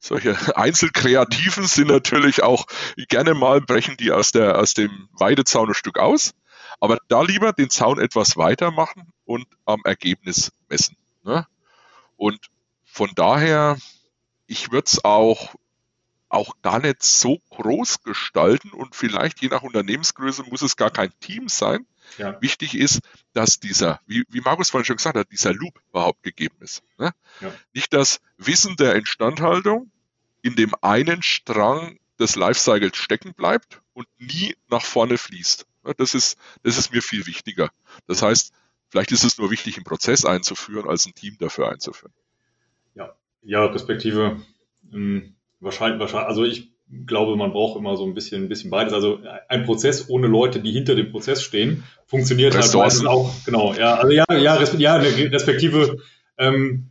C: solche Einzelkreativen sind natürlich auch gerne mal brechen die aus, der, aus dem Weidezaun ein Stück aus. Aber da lieber den Zaun etwas weiter machen und am Ergebnis messen. Ne? Und von daher, ich würde es auch, auch gar nicht so groß gestalten und vielleicht je nach Unternehmensgröße muss es gar kein Team sein. Ja. Wichtig ist, dass dieser, wie, wie Markus vorhin schon gesagt hat, dieser Loop überhaupt gegeben ist. Ne? Ja. Nicht das Wissen der Instandhaltung in dem einen Strang des Lifecycles stecken bleibt und nie nach vorne fließt. Das ist, das ist mir viel wichtiger. Das heißt, Vielleicht ist es nur wichtig, einen Prozess einzuführen, als ein Team dafür einzuführen.
B: Ja, ja, respektive ähm, wahrscheinlich, wahrscheinlich, also ich glaube, man braucht immer so ein bisschen, ein bisschen beides. Also ein Prozess ohne Leute, die hinter dem Prozess stehen, funktioniert halt meistens auch. Genau, ja, also ja, ja, ja, respektive ähm,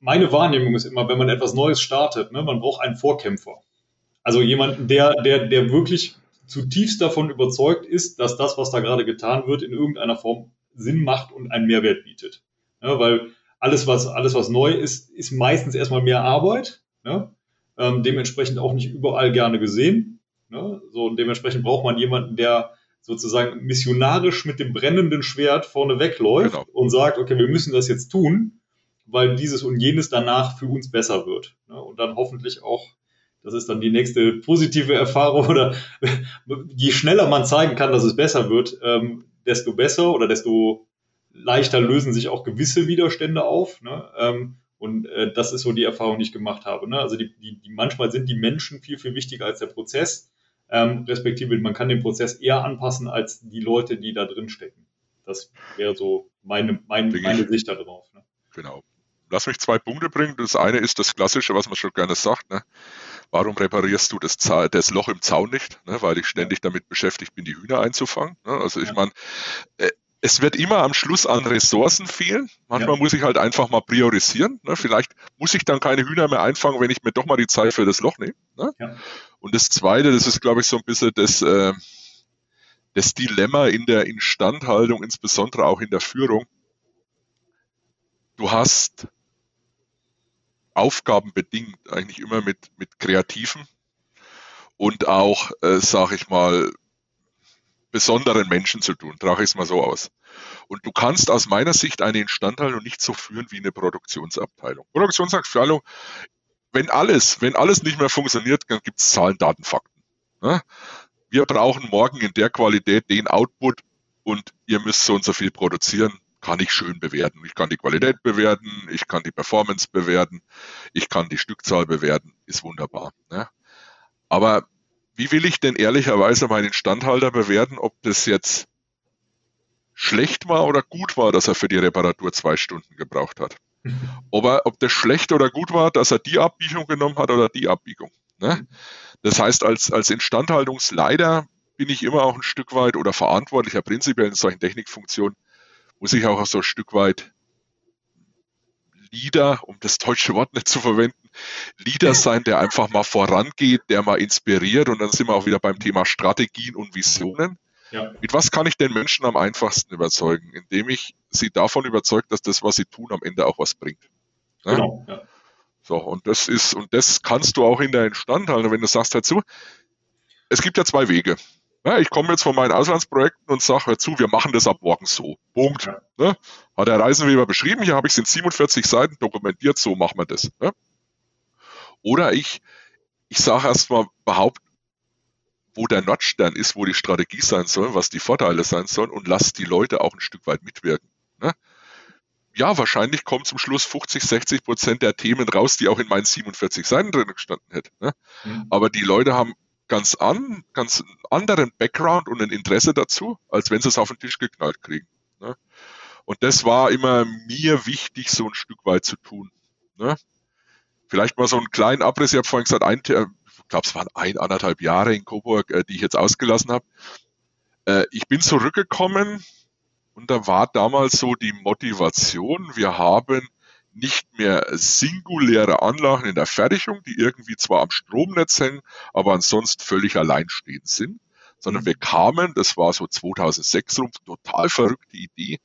B: meine Wahrnehmung ist immer, wenn man etwas Neues startet, ne, man braucht einen Vorkämpfer. Also jemanden, der, der, der wirklich zutiefst davon überzeugt ist, dass das, was da gerade getan wird, in irgendeiner Form Sinn macht und einen Mehrwert bietet. Ja, weil alles, was, alles, was neu ist, ist meistens erstmal mehr Arbeit. Ja? Ähm, dementsprechend auch nicht überall gerne gesehen. Ne? So, und dementsprechend braucht man jemanden, der sozusagen missionarisch mit dem brennenden Schwert vorne wegläuft genau. und sagt, okay, wir müssen das jetzt tun, weil dieses und jenes danach für uns besser wird. Ne? Und dann hoffentlich auch, das ist dann die nächste positive Erfahrung oder je schneller man zeigen kann, dass es besser wird, ähm, desto besser oder desto leichter lösen sich auch gewisse Widerstände auf. Ne? Ähm, und äh, das ist so die Erfahrung, die ich gemacht habe. Ne? Also die, die, die, manchmal sind die Menschen viel, viel wichtiger als der Prozess. Ähm, respektive, man kann den Prozess eher anpassen als die Leute, die da drin stecken. Das wäre so meine, meine, meine Sicht darauf. Ne?
C: Genau. Lass mich zwei Punkte bringen. Das eine ist das Klassische, was man schon gerne sagt. Ne? Warum reparierst du das, das, Loch im Zaun nicht? Ne? Weil ich ständig damit beschäftigt bin, die Hühner einzufangen. Ne? Also ich meine, äh, es wird immer am Schluss an Ressourcen fehlen. Manchmal ja. muss ich halt einfach mal priorisieren. Ne? Vielleicht muss ich dann keine Hühner mehr einfangen, wenn ich mir doch mal die Zeit für das Loch nehme. Ne? Ja. Und das Zweite, das ist, glaube ich, so ein bisschen das, äh, das Dilemma in der Instandhaltung, insbesondere auch in der Führung. Du hast Aufgaben bedingt eigentlich immer mit, mit Kreativen und auch, äh, sage ich mal, besonderen Menschen zu tun, trage ich es mal so aus. Und du kannst aus meiner Sicht eine Instandhaltung nicht so führen wie eine Produktionsabteilung. Produktionsabteilung, wenn alles, wenn alles nicht mehr funktioniert, dann gibt es Zahlen, Daten, Fakten. Ne? Wir brauchen morgen in der Qualität den Output und ihr müsst so und so viel produzieren, kann ich schön bewerten. Ich kann die Qualität bewerten, ich kann die Performance bewerten, ich kann die Stückzahl bewerten, ist wunderbar. Ne? Aber wie will ich denn ehrlicherweise meinen Standhalter bewerten, ob das jetzt schlecht war oder gut war, dass er für die Reparatur zwei Stunden gebraucht hat? Ob, er, ob das schlecht oder gut war, dass er die Abbiegung genommen hat oder die Abbiegung. Ne? Das heißt, als, als Instandhaltungsleiter bin ich immer auch ein Stück weit oder verantwortlicher prinzipiell in solchen Technikfunktionen, muss ich auch so ein Stück weit Leader, um das deutsche Wort nicht zu verwenden, Leader sein, der einfach mal vorangeht, der mal inspiriert und dann sind wir auch wieder beim Thema Strategien und Visionen. Ja. Mit was kann ich den Menschen am einfachsten überzeugen? Indem ich sie davon überzeugt, dass das, was sie tun, am Ende auch was bringt. Ja? Genau. Ja. So, und das ist, und das kannst du auch in der Instandhaltung, wenn du sagst dazu, es gibt ja zwei Wege. Ja, ich komme jetzt von meinen Auslandsprojekten und sage, hör zu, wir machen das ab morgen so. Punkt. Ja. Ne? Hat der Reisenweber beschrieben, hier habe ich es in 47 Seiten dokumentiert, so machen wir das. Ne? Oder ich, ich sage erstmal behaupten, wo der Nordstern ist, wo die Strategie sein soll, was die Vorteile sein sollen und lass die Leute auch ein Stück weit mitwirken. Ne? Ja, wahrscheinlich kommen zum Schluss 50, 60 Prozent der Themen raus, die auch in meinen 47 Seiten drin gestanden hätten. Ne? Mhm. Aber die Leute haben ganz an, ganz anderen Background und ein Interesse dazu, als wenn sie es auf den Tisch geknallt kriegen. Ne? Und das war immer mir wichtig, so ein Stück weit zu tun. Ne? Vielleicht mal so einen kleinen Abriss. Ich habe vorhin gesagt, ein, ich glaube, es waren ein, anderthalb Jahre in Coburg, äh, die ich jetzt ausgelassen habe. Äh, ich bin zurückgekommen und da war damals so die Motivation, wir haben nicht mehr singuläre Anlagen in der Fertigung, die irgendwie zwar am Stromnetz hängen, aber ansonsten völlig alleinstehend sind, sondern mhm. wir kamen, das war so 2006 rum, total verrückte Idee,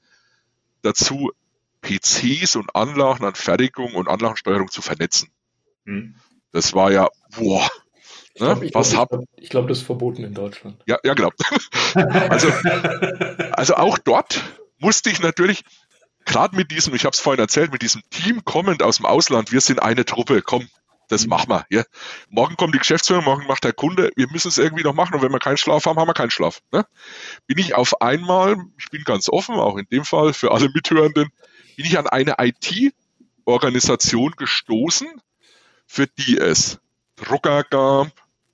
C: dazu PCs und Anlagen an Fertigung und Anlagensteuerung zu vernetzen. Mhm. Das war ja, boah,
D: ich glaube, ne? Was glaub, ich glaub, das ist verboten in Deutschland.
C: Ja, ja, genau. also, also auch dort musste ich natürlich, gerade mit diesem, ich habe es vorhin erzählt, mit diesem Team kommend aus dem Ausland, wir sind eine Truppe, komm, das mhm. machen wir. Ja. Morgen kommt die Geschäftsführung, morgen macht der Kunde, wir müssen es irgendwie noch machen und wenn wir keinen Schlaf haben, haben wir keinen Schlaf. Ne? Bin ich auf einmal, ich bin ganz offen, auch in dem Fall für alle Mithörenden, bin ich an eine IT-Organisation gestoßen, für die es Drucker gab,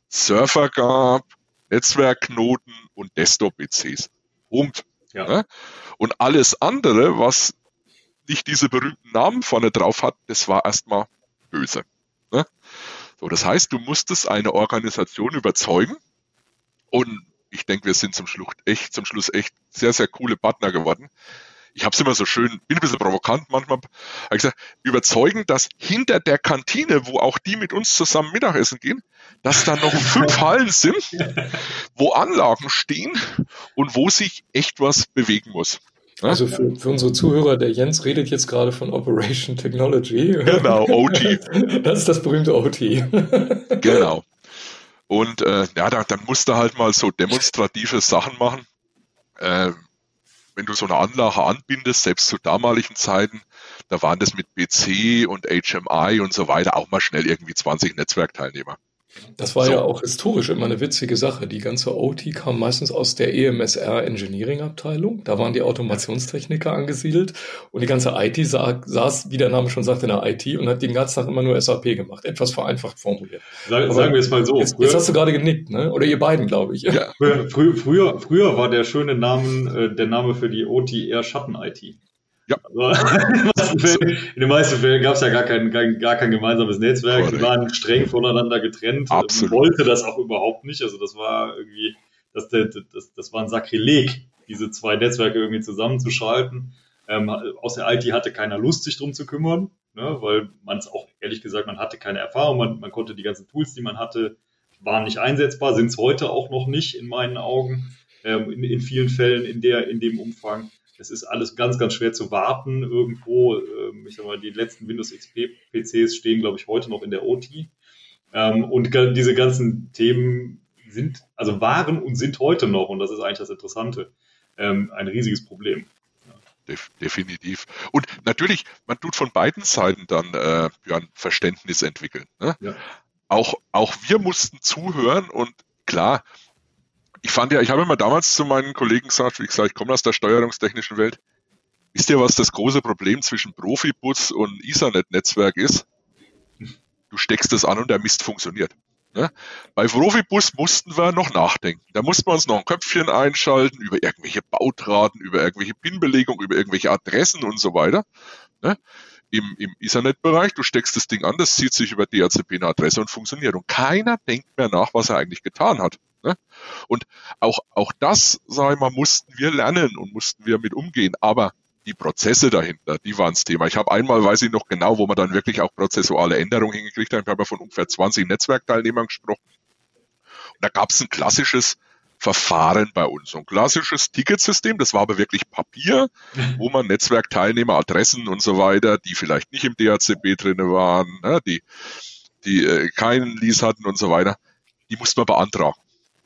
C: Surfer gab, Netzwerkknoten und Desktop-PCs. Punkt. Ja. Ne? Und alles andere, was nicht diese berühmten Namen vorne drauf hat, das war erstmal böse. Ne? So, das heißt, du musstest eine Organisation überzeugen und ich denke, wir sind zum Schluss echt, zum Schluss echt sehr, sehr coole Partner geworden. Ich habe es immer so schön, bin ein bisschen provokant manchmal, habe gesagt, überzeugen, dass hinter der Kantine, wo auch die mit uns zusammen Mittagessen gehen, dass da noch fünf Hallen sind, wo Anlagen stehen und wo sich echt was bewegen muss.
D: Also für, für, unsere Zuhörer, der Jens redet jetzt gerade von Operation Technology.
C: Genau, OT.
D: Das ist das berühmte OT.
C: Genau. Und äh, ja, da, dann musst du halt mal so demonstrative Sachen machen. Äh, wenn du so eine Anlage anbindest, selbst zu damaligen Zeiten, da waren das mit BC und HMI und so weiter auch mal schnell irgendwie 20 Netzwerkteilnehmer.
D: Das war so. ja auch historisch immer eine witzige Sache. Die ganze OT kam meistens aus der EMSR Engineering Abteilung. Da waren die Automationstechniker angesiedelt und die ganze IT sa saß, wie der Name schon sagt, in der IT und hat den ganzen Tag immer nur SAP gemacht. Etwas vereinfacht formuliert.
B: Sag, sagen wir es mal so.
D: Jetzt, jetzt, hast du gerade genickt, ne? Oder ihr beiden, glaube ich.
B: Ja. Früher, früher, früher war der schöne Name, äh, der Name für die OT eher Schatten-IT. Ja. In den meisten Fällen gab es ja gar kein, gar, gar kein gemeinsames Netzwerk. Die waren streng voneinander getrennt.
C: Absolut.
B: Man wollte das auch überhaupt nicht. Also das war irgendwie, das, das, das war ein Sakrileg, diese zwei Netzwerke irgendwie zusammenzuschalten. Ähm, aus der IT hatte keiner Lust, sich drum zu kümmern, ne, weil man es auch, ehrlich gesagt, man hatte keine Erfahrung. Man, man konnte die ganzen Tools, die man hatte, waren nicht einsetzbar, sind es heute auch noch nicht in meinen Augen, ähm, in, in vielen Fällen in, der, in dem Umfang. Es ist alles ganz, ganz schwer zu warten irgendwo. Ähm, ich sag mal, die letzten Windows XP PCs stehen, glaube ich, heute noch in der OT. Ähm, und diese ganzen Themen sind, also waren und sind heute noch, und das ist eigentlich das Interessante, ähm, ein riesiges Problem.
C: definitiv. Und natürlich, man tut von beiden Seiten dann äh, ja, ein Verständnis entwickeln. Ne? Ja. Auch, auch wir mussten zuhören und klar, ich fand ja, ich habe immer damals zu meinen Kollegen gesagt, wie gesagt, ich komme aus der steuerungstechnischen Welt. Wisst ihr, was das große Problem zwischen Profibus und Ethernet-Netzwerk ist? Du steckst das an und der Mist funktioniert. Ne? Bei Profibus mussten wir noch nachdenken. Da mussten wir uns noch ein Köpfchen einschalten über irgendwelche Bautraten, über irgendwelche Pinbelegungen, über irgendwelche Adressen und so weiter. Ne? Im, Im Ethernet-Bereich, du steckst das Ding an, das zieht sich über DHCP eine Adresse und funktioniert. Und keiner denkt mehr nach, was er eigentlich getan hat. Ne? Und auch, auch das, sage ich mal, mussten wir lernen und mussten wir mit umgehen. Aber die Prozesse dahinter, die waren das Thema. Ich habe einmal, weiß ich noch genau, wo man dann wirklich auch prozessuale Änderungen hingekriegt hat. Ich habe ja von ungefähr 20 Netzwerkteilnehmern gesprochen. Und da gab es ein klassisches Verfahren bei uns. So ein klassisches Ticketsystem, das war aber wirklich Papier, wo man Netzwerkteilnehmer, Adressen und so weiter, die vielleicht nicht im DHCP drin waren, ne, die, die äh, keinen Lease hatten und so weiter, die musste man beantragen.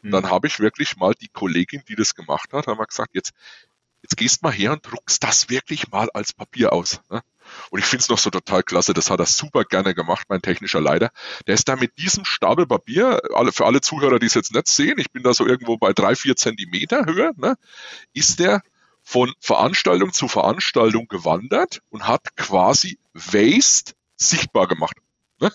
C: Und dann hm. habe ich wirklich mal die Kollegin, die das gemacht hat, haben wir gesagt, jetzt, jetzt gehst mal her und druckst das wirklich mal als Papier aus. Ne? Und ich finde es noch so total klasse, das hat er super gerne gemacht, mein technischer Leiter. Der ist da mit diesem Stapel Papier, alle, für alle Zuhörer, die es jetzt nicht sehen, ich bin da so irgendwo bei drei, vier Zentimeter Höhe, ne, ist der von Veranstaltung zu Veranstaltung gewandert und hat quasi Waste sichtbar gemacht. Ne?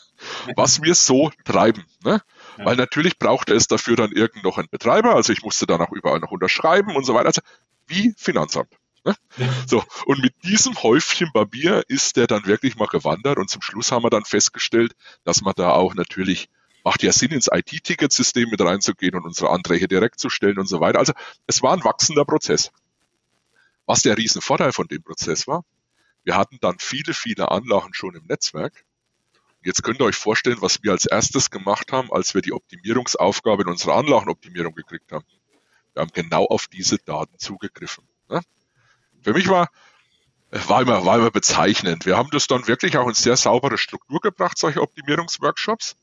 C: Was wir so treiben. Ne? Ja. Weil natürlich brauchte es dafür dann irgend noch einen Betreiber, also ich musste dann auch überall noch unterschreiben und so weiter. Also wie Finanzamt. Ne? Ja. So, und mit diesem Häufchen Papier ist der dann wirklich mal gewandert und zum Schluss haben wir dann festgestellt, dass man da auch natürlich macht ja Sinn, ins IT-Ticketsystem mit reinzugehen und unsere Anträge direkt zu stellen und so weiter. Also es war ein wachsender Prozess. Was der Riesenvorteil von dem Prozess war, wir hatten dann viele, viele Anlagen schon im Netzwerk Jetzt könnt ihr euch vorstellen, was wir als erstes gemacht haben, als wir die Optimierungsaufgabe in unserer Anlagenoptimierung gekriegt haben. Wir haben genau auf diese Daten zugegriffen. Ne? Für mich war, war, immer, war immer bezeichnend. Wir haben das dann wirklich auch in sehr saubere Struktur gebracht, solche Optimierungsworkshops.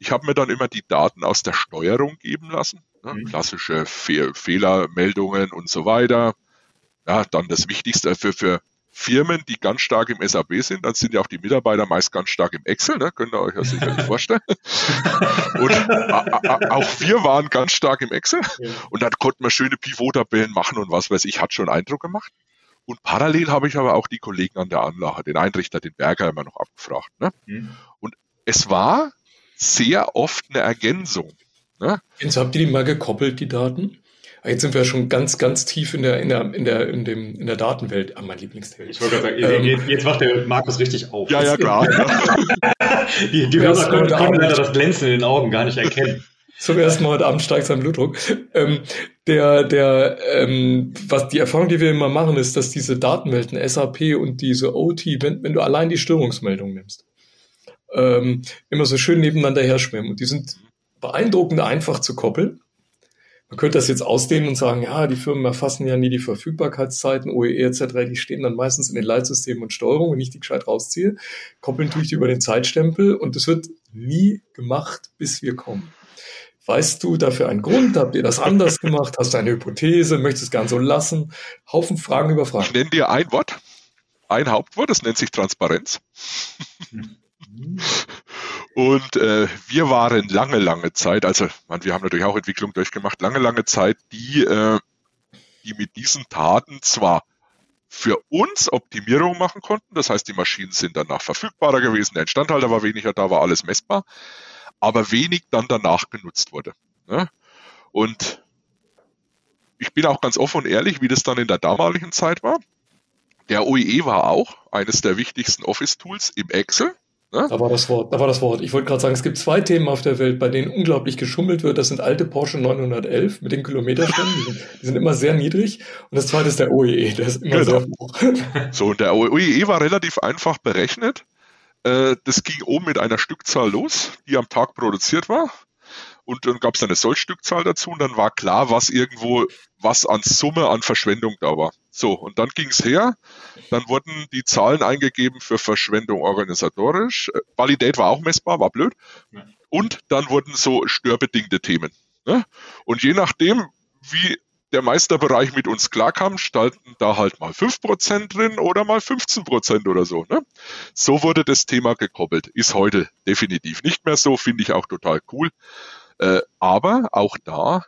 C: Ich habe mir dann immer die Daten aus der Steuerung geben lassen. Ne? Mhm. Klassische Fe Fehlermeldungen und so weiter. Ja, dann das Wichtigste für, für Firmen, die ganz stark im SAP sind, dann sind ja auch die Mitarbeiter meist ganz stark im Excel, ne? könnt ihr euch ja sicherlich vorstellen. und auch wir waren ganz stark im Excel ja. und dann konnten wir schöne Pivot-Tabellen machen und was weiß ich, hat schon Eindruck gemacht. Und parallel habe ich aber auch die Kollegen an der Anlage, den Einrichter, den Berger immer noch abgefragt. Ne? Mhm. Und es war sehr oft eine Ergänzung.
D: Ne? Jetzt habt ihr die mal gekoppelt, die Daten? Jetzt sind wir schon ganz, ganz tief in der, in der, in der, in dem, in der Datenwelt. Ah, mein Lieblingsthema.
B: Ich wollte gerade sagen, ähm, jetzt macht der Markus richtig auf.
C: Ja, ja, klar.
B: die die Hörer können, können leider das Glänzen in den Augen gar nicht erkennen.
D: Zum ersten Mal heute Abend steigt sein Blutdruck. Ähm, der, der, ähm, was die Erfahrung, die wir immer machen, ist, dass diese Datenwelten, SAP und diese OT, wenn, wenn du allein die Störungsmeldung nimmst, ähm, immer so schön nebeneinander herschwimmen. Und die sind beeindruckend einfach zu koppeln. Man könnte das jetzt ausdehnen und sagen, ja, die Firmen erfassen ja nie die Verfügbarkeitszeiten, OEE etc., die stehen dann meistens in den Leitsystemen und Steuerung, wenn ich die gescheit rausziehe. Koppeln tue ich die über den Zeitstempel und das wird nie gemacht, bis wir kommen. Weißt du dafür einen Grund? Habt ihr das anders gemacht? Hast du eine Hypothese? Möchtest es gern so lassen? Haufen Fragen über Fragen.
C: Ich nenne dir ein Wort, ein Hauptwort, das nennt sich Transparenz. Und äh, wir waren lange, lange Zeit, also man, wir haben natürlich auch Entwicklung durchgemacht, lange, lange Zeit, die, äh, die mit diesen Taten zwar für uns Optimierung machen konnten, das heißt, die Maschinen sind danach verfügbarer gewesen, der Instandhalter war weniger, da war alles messbar, aber wenig dann danach genutzt wurde. Ne? Und ich bin auch ganz offen und ehrlich, wie das dann in der damaligen Zeit war. Der OEE war auch eines der wichtigsten Office-Tools im Excel.
D: Ne? Da war das Wort, da war das Wort. Ich wollte gerade sagen, es gibt zwei Themen auf der Welt, bei denen unglaublich geschummelt wird. Das sind alte Porsche 911 mit den Kilometerständen, die, sind, die sind immer sehr niedrig. Und das zweite ist der OEE, der ist immer genau. sehr hoch.
C: So, und der OEE war relativ einfach berechnet. Äh, das ging oben mit einer Stückzahl los, die am Tag produziert war. Und dann gab es eine Sollstückzahl dazu und dann war klar, was irgendwo, was an Summe an Verschwendung da war. So, und dann ging es her. Dann wurden die Zahlen eingegeben für Verschwendung organisatorisch. Äh, Validate war auch messbar, war blöd. Und dann wurden so störbedingte Themen. Ne? Und je nachdem, wie der Meisterbereich mit uns klarkam, standen da halt mal 5% drin oder mal 15% oder so. Ne? So wurde das Thema gekoppelt. Ist heute definitiv nicht mehr so, finde ich auch total cool. Äh, aber auch da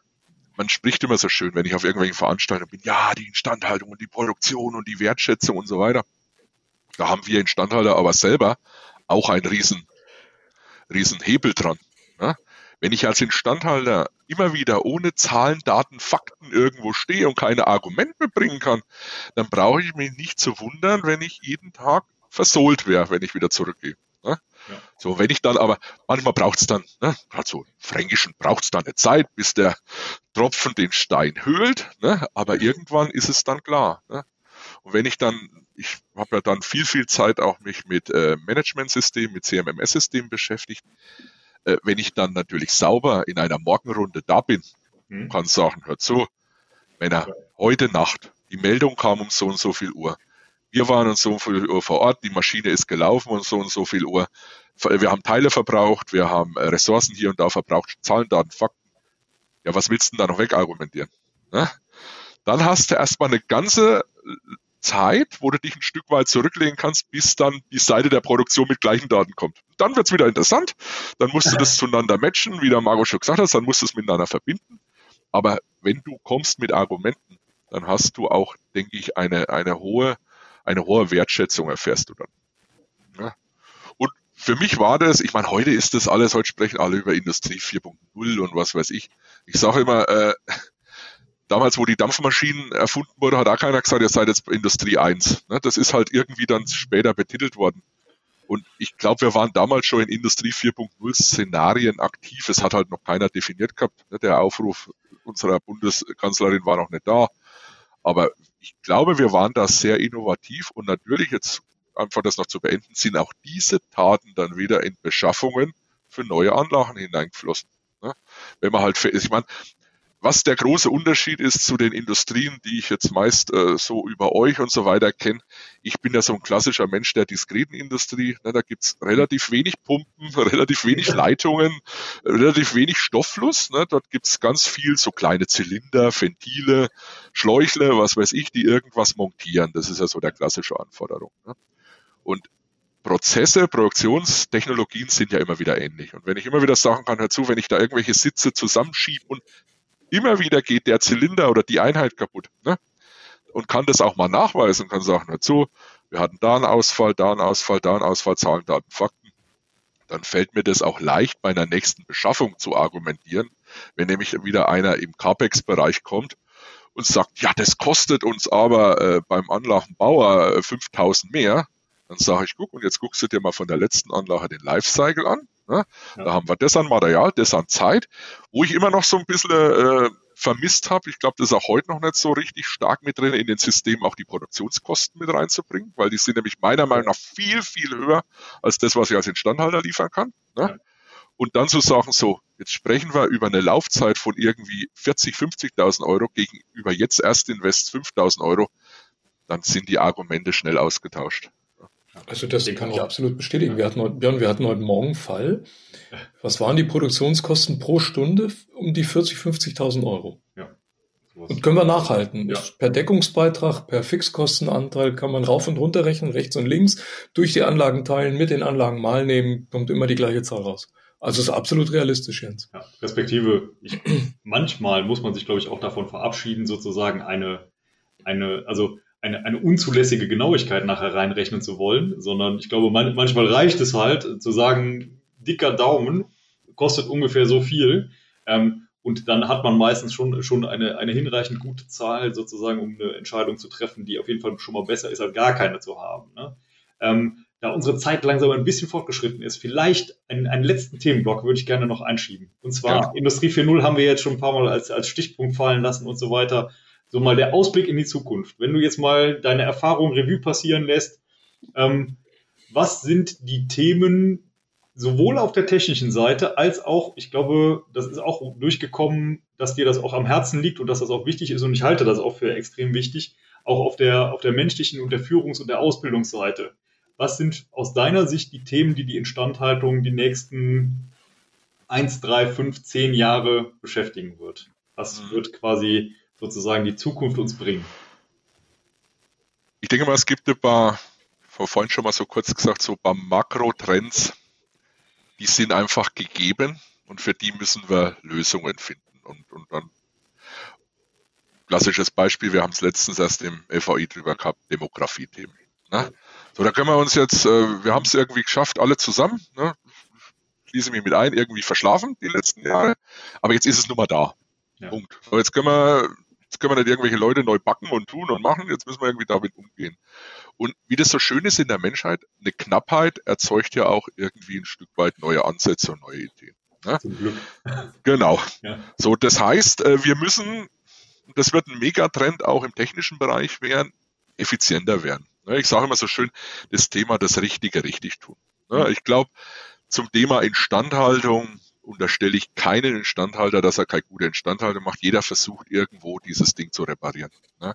C: man spricht immer so schön, wenn ich auf irgendwelchen Veranstaltungen bin, ja, die Instandhaltung und die Produktion und die Wertschätzung und so weiter. Da haben wir Instandhalter aber selber auch einen riesen, riesen Hebel dran. Ne? Wenn ich als Instandhalter immer wieder ohne Zahlen, Daten, Fakten irgendwo stehe und keine Argumente bringen kann, dann brauche ich mich nicht zu wundern, wenn ich jeden Tag versohlt wäre, wenn ich wieder zurückgehe. So, wenn ich dann aber, manchmal braucht es dann, ne, gerade so im Fränkischen braucht es dann eine Zeit, bis der Tropfen den Stein höhlt, ne, aber irgendwann ist es dann klar. Ne? Und wenn ich dann, ich habe ja dann viel, viel Zeit auch mich mit äh, Managementsystemen, mit CMMS-Systemen beschäftigt, äh, wenn ich dann natürlich sauber in einer Morgenrunde da bin, hm. kann sagen, hört zu, Männer, heute Nacht, die Meldung kam um so und so viel Uhr wir waren um so viel Uhr vor Ort, die Maschine ist gelaufen und so und so viel Uhr. Wir haben Teile verbraucht, wir haben äh, Ressourcen hier und da verbraucht, Zahlen, Daten, Fakten. Ja, was willst du denn da noch wegargumentieren? Ne? Dann hast du erstmal eine ganze Zeit, wo du dich ein Stück weit zurücklegen kannst, bis dann die Seite der Produktion mit gleichen Daten kommt. Dann wird's wieder interessant. Dann musst du das zueinander matchen, wie der Margot schon gesagt hat, dann musst du es miteinander verbinden. Aber wenn du kommst mit Argumenten, dann hast du auch, denke ich, eine, eine hohe eine hohe Wertschätzung erfährst du dann. Ja. Und für mich war das, ich meine, heute ist das alles, heute sprechen alle über Industrie 4.0 und was weiß ich. Ich sage immer, äh, damals, wo die Dampfmaschinen erfunden wurden, hat auch keiner gesagt, ihr seid jetzt Industrie 1. Ne? Das ist halt irgendwie dann später betitelt worden. Und ich glaube, wir waren damals schon in Industrie 4.0 Szenarien aktiv. Es hat halt noch keiner definiert gehabt. Ne? Der Aufruf unserer Bundeskanzlerin war noch nicht da. Aber ich glaube, wir waren da sehr innovativ und natürlich jetzt einfach das noch zu beenden, sind auch diese Taten dann wieder in Beschaffungen für neue Anlagen hineingeflossen. Ne? Wenn man halt, ich meine, was der große Unterschied ist zu den Industrien, die ich jetzt meist äh, so über euch und so weiter kenne. Ich bin ja so ein klassischer Mensch der diskreten Industrie. Ne, da gibt's relativ wenig Pumpen, relativ wenig Leitungen, relativ wenig Stofffluss. Ne, dort gibt's ganz viel so kleine Zylinder, Ventile, Schläuchle, was weiß ich, die irgendwas montieren. Das ist ja so der klassische Anforderung. Ne? Und Prozesse, Produktionstechnologien sind ja immer wieder ähnlich. Und wenn ich immer wieder sagen kann, hör zu, wenn ich da irgendwelche Sitze zusammenschiebe und immer wieder geht der Zylinder oder die Einheit kaputt. Ne? Und kann das auch mal nachweisen, kann sagen, hör zu, wir hatten da einen Ausfall, da einen Ausfall, da einen Ausfall, Zahlen, Daten, Fakten. Dann fällt mir das auch leicht, bei einer nächsten Beschaffung zu argumentieren. Wenn nämlich wieder einer im CAPEX-Bereich kommt und sagt, ja, das kostet uns aber äh, beim Anlagenbauer äh, 5000 mehr, dann sage ich, guck, und jetzt guckst du dir mal von der letzten Anlage den Lifecycle an. Ne? Ja. Da haben wir das an Material, das an Zeit, wo ich immer noch so ein bisschen äh, vermisst habe. Ich glaube, das ist auch heute noch nicht so richtig stark mit drin, in den System auch die Produktionskosten mit reinzubringen, weil die sind nämlich meiner Meinung nach viel, viel höher als das, was ich als Instandhalter liefern kann. Ne? Ja. Und dann zu sagen, so, jetzt sprechen wir über eine Laufzeit von irgendwie 40, 50.000 Euro gegenüber jetzt erst Invest 5.000 Euro, dann sind die Argumente schnell ausgetauscht.
D: Also das kann ich absolut bestätigen. Wir hatten, heute, Björn, wir hatten heute Morgen einen Fall. Was waren die Produktionskosten pro Stunde? Um die 40, 50.000 Euro. Ja. Und können wir nachhalten. Ja. Per Deckungsbeitrag, per Fixkostenanteil kann man rauf und runter rechnen, rechts und links, durch die Anlagen teilen, mit den Anlagen mal nehmen, kommt immer die gleiche Zahl raus. Also ist absolut realistisch, Jens.
B: Ja, Respektive, ich, manchmal muss man sich, glaube ich, auch davon verabschieden, sozusagen eine, eine, also eine, eine unzulässige Genauigkeit nachher reinrechnen zu wollen, sondern ich glaube, man, manchmal reicht es halt zu sagen, dicker Daumen kostet ungefähr so viel. Ähm, und dann hat man meistens schon, schon eine, eine hinreichend gute Zahl sozusagen, um eine Entscheidung zu treffen, die auf jeden Fall schon mal besser ist, als gar keine zu haben. Ne? Ähm, da unsere Zeit langsam ein bisschen fortgeschritten ist, vielleicht einen, einen letzten Themenblock würde ich gerne noch einschieben. Und zwar ja. Industrie 4.0 haben wir jetzt schon ein paar Mal als, als Stichpunkt fallen lassen und so weiter so mal der Ausblick in die Zukunft. Wenn du jetzt mal deine Erfahrung Revue passieren lässt, ähm, was sind die Themen sowohl auf der technischen Seite als auch, ich glaube, das ist auch durchgekommen, dass dir das auch am Herzen liegt und dass das auch wichtig ist und ich halte das auch für extrem wichtig, auch auf der, auf der menschlichen und der Führungs- und der Ausbildungsseite. Was sind aus deiner Sicht die Themen, die die Instandhaltung die nächsten eins, drei, fünf, zehn Jahre beschäftigen wird? Was mhm. wird quasi sozusagen die Zukunft uns bringen?
C: Ich denke mal, es gibt ein paar, vorhin schon mal so kurz gesagt, so ein paar Makrotrends, die sind einfach gegeben und für die müssen wir Lösungen finden. Und, und dann klassisches Beispiel, wir haben es letztens erst im FAI drüber gehabt, Demografie-Themen. Ne? So, da können wir uns jetzt, äh, wir haben es irgendwie geschafft, alle zusammen, ne? schließe mich mit ein, irgendwie verschlafen die letzten Jahre, aber jetzt ist es nun mal da. Ja. Punkt. So, jetzt können wir Jetzt können wir nicht irgendwelche Leute neu backen und tun und machen, jetzt müssen wir irgendwie damit umgehen. Und wie das so schön ist in der Menschheit, eine Knappheit erzeugt ja auch irgendwie ein Stück weit neue Ansätze und neue Ideen. Ne? Zum Glück. Genau. Ja. So, das heißt, äh, wir müssen, das wird ein Megatrend auch im technischen Bereich werden, effizienter werden. Ne? Ich sage immer so schön, das Thema das Richtige richtig tun. Ne? Ich glaube, zum Thema Instandhaltung, unterstelle ich keinen Instandhalter, dass er keine gute Instandhaltung macht. Jeder versucht irgendwo dieses Ding zu reparieren. Ne?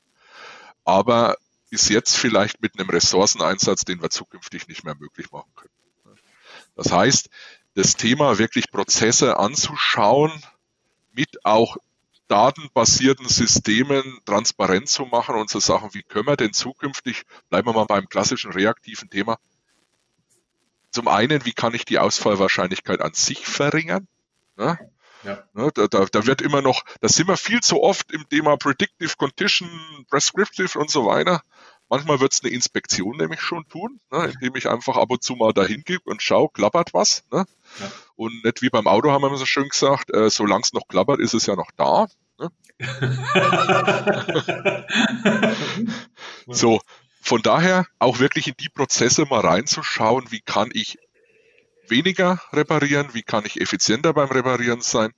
C: Aber ist jetzt vielleicht mit einem Ressourceneinsatz, den wir zukünftig nicht mehr möglich machen können. Ne? Das heißt, das Thema wirklich Prozesse anzuschauen, mit auch datenbasierten Systemen transparent zu machen und zu sagen, wie können wir denn zukünftig, bleiben wir mal beim klassischen reaktiven Thema, zum einen, wie kann ich die Ausfallwahrscheinlichkeit an sich verringern? Ne? Ja. Ne, da, da, da wird immer noch, da sind wir viel zu oft im Thema Predictive Condition, Prescriptive und so weiter. Manchmal wird es eine Inspektion nämlich schon tun, ne, indem ich einfach ab und zu mal dahin gebe und schaue, klappert was. Ne? Ja. Und nicht wie beim Auto haben wir so schön gesagt, äh, solange es noch klappert, ist es ja noch da. Ne? so, von daher auch wirklich in die Prozesse mal reinzuschauen, wie kann ich weniger reparieren, wie kann ich effizienter beim Reparieren sein,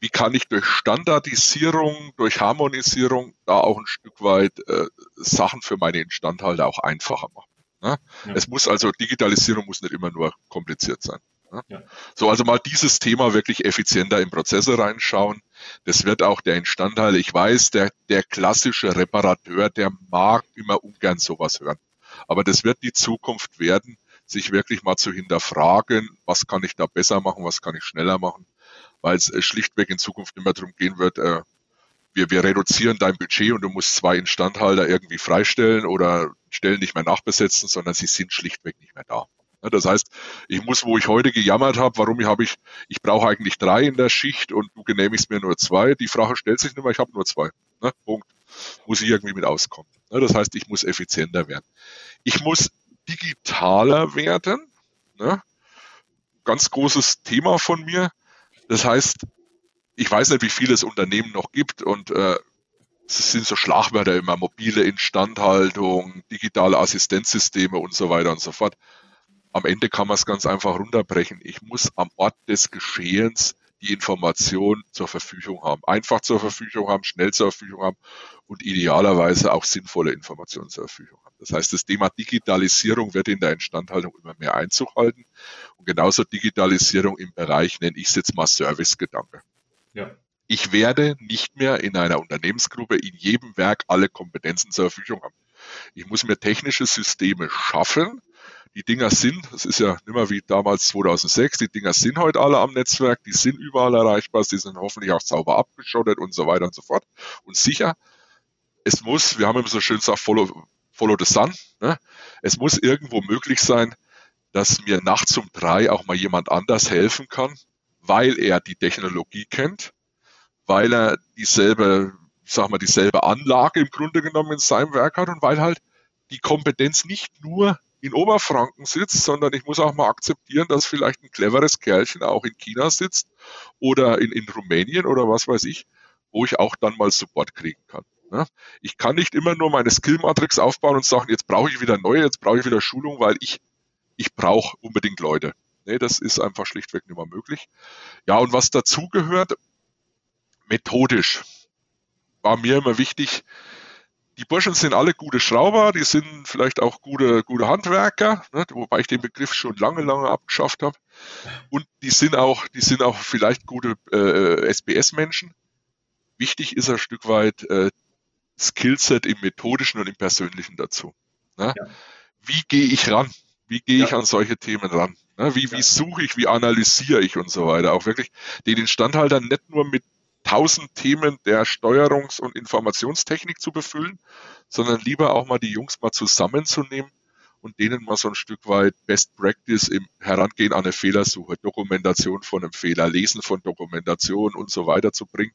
C: wie kann ich durch Standardisierung, durch Harmonisierung da auch ein Stück weit äh, Sachen für meine Instandhalter auch einfacher machen. Ne? Ja. Es muss also, Digitalisierung muss nicht immer nur kompliziert sein. Ne? Ja. So, also mal dieses Thema wirklich effizienter in Prozesse reinschauen. Das wird auch der Instandhalter. Ich weiß, der, der klassische Reparateur, der mag immer ungern sowas hören. Aber das wird die Zukunft werden, sich wirklich mal zu hinterfragen, was kann ich da besser machen, was kann ich schneller machen, weil es äh, schlichtweg in Zukunft immer darum gehen wird, äh, wir, wir reduzieren dein Budget und du musst zwei Instandhalter irgendwie freistellen oder Stellen nicht mehr nachbesetzen, sondern sie sind schlichtweg nicht mehr da. Das heißt, ich muss, wo ich heute gejammert habe, warum habe ich, ich brauche eigentlich drei in der Schicht und du genehmigst mir nur zwei. Die Frage stellt sich nicht mehr, ich habe nur zwei. Ne? Punkt. Muss ich irgendwie mit auskommen. Das heißt, ich muss effizienter werden. Ich muss digitaler werden. Ne? Ganz großes Thema von mir. Das heißt, ich weiß nicht, wie viele es Unternehmen noch gibt und äh, es sind so Schlagwörter immer, mobile Instandhaltung, digitale Assistenzsysteme und so weiter und so fort. Am Ende kann man es ganz einfach runterbrechen. Ich muss am Ort des Geschehens die Information zur Verfügung haben, einfach zur Verfügung haben, schnell zur Verfügung haben und idealerweise auch sinnvolle Informationen zur Verfügung haben. Das heißt, das Thema Digitalisierung wird in der Instandhaltung immer mehr Einzug halten und genauso Digitalisierung im Bereich, nenne ich es jetzt mal Servicegedanke. Ja. Ich werde nicht mehr in einer Unternehmensgruppe in jedem Werk alle Kompetenzen zur Verfügung haben. Ich muss mir technische Systeme schaffen, die Dinger sind, das ist ja nicht mehr wie damals 2006, die Dinger sind heute alle am Netzwerk, die sind überall erreichbar, die sind hoffentlich auch sauber abgeschottet und so weiter und so fort. Und sicher, es muss, wir haben immer so schön gesagt, follow, follow the sun. Ne? Es muss irgendwo möglich sein, dass mir nachts um drei auch mal jemand anders helfen kann, weil er die Technologie kennt, weil er dieselbe, sag mal, dieselbe Anlage im Grunde genommen in seinem Werk hat und weil halt die Kompetenz nicht nur in Oberfranken sitzt, sondern ich muss auch mal akzeptieren, dass vielleicht ein cleveres Kerlchen auch in China sitzt oder in, in Rumänien oder was weiß ich, wo ich auch dann mal Support kriegen kann. Ne? Ich kann nicht immer nur meine Skill-Matrix aufbauen und sagen, jetzt brauche ich wieder neue, jetzt brauche ich wieder Schulung, weil ich, ich brauche unbedingt Leute. Nee, das ist einfach schlichtweg nicht mehr möglich. Ja, und was dazugehört, methodisch, war mir immer wichtig, die Burschen sind alle gute Schrauber, die sind vielleicht auch gute, gute Handwerker, ne, wobei ich den Begriff schon lange, lange abgeschafft habe. Und die sind auch, die sind auch vielleicht gute äh, SBS-Menschen. Wichtig ist ein Stück weit äh, Skillset im Methodischen und im Persönlichen dazu. Ne? Ja. Wie gehe ich ran? Wie gehe ja. ich an solche Themen ran? Ne? Wie, wie suche ich, wie analysiere ich und so weiter? Auch wirklich den Instandhalter nicht nur mit tausend Themen der Steuerungs- und Informationstechnik zu befüllen, sondern lieber auch mal die Jungs mal zusammenzunehmen und denen mal so ein Stück weit Best Practice im Herangehen an eine Fehlersuche, Dokumentation von einem Fehler, Lesen von Dokumentation und so weiter zu bringen,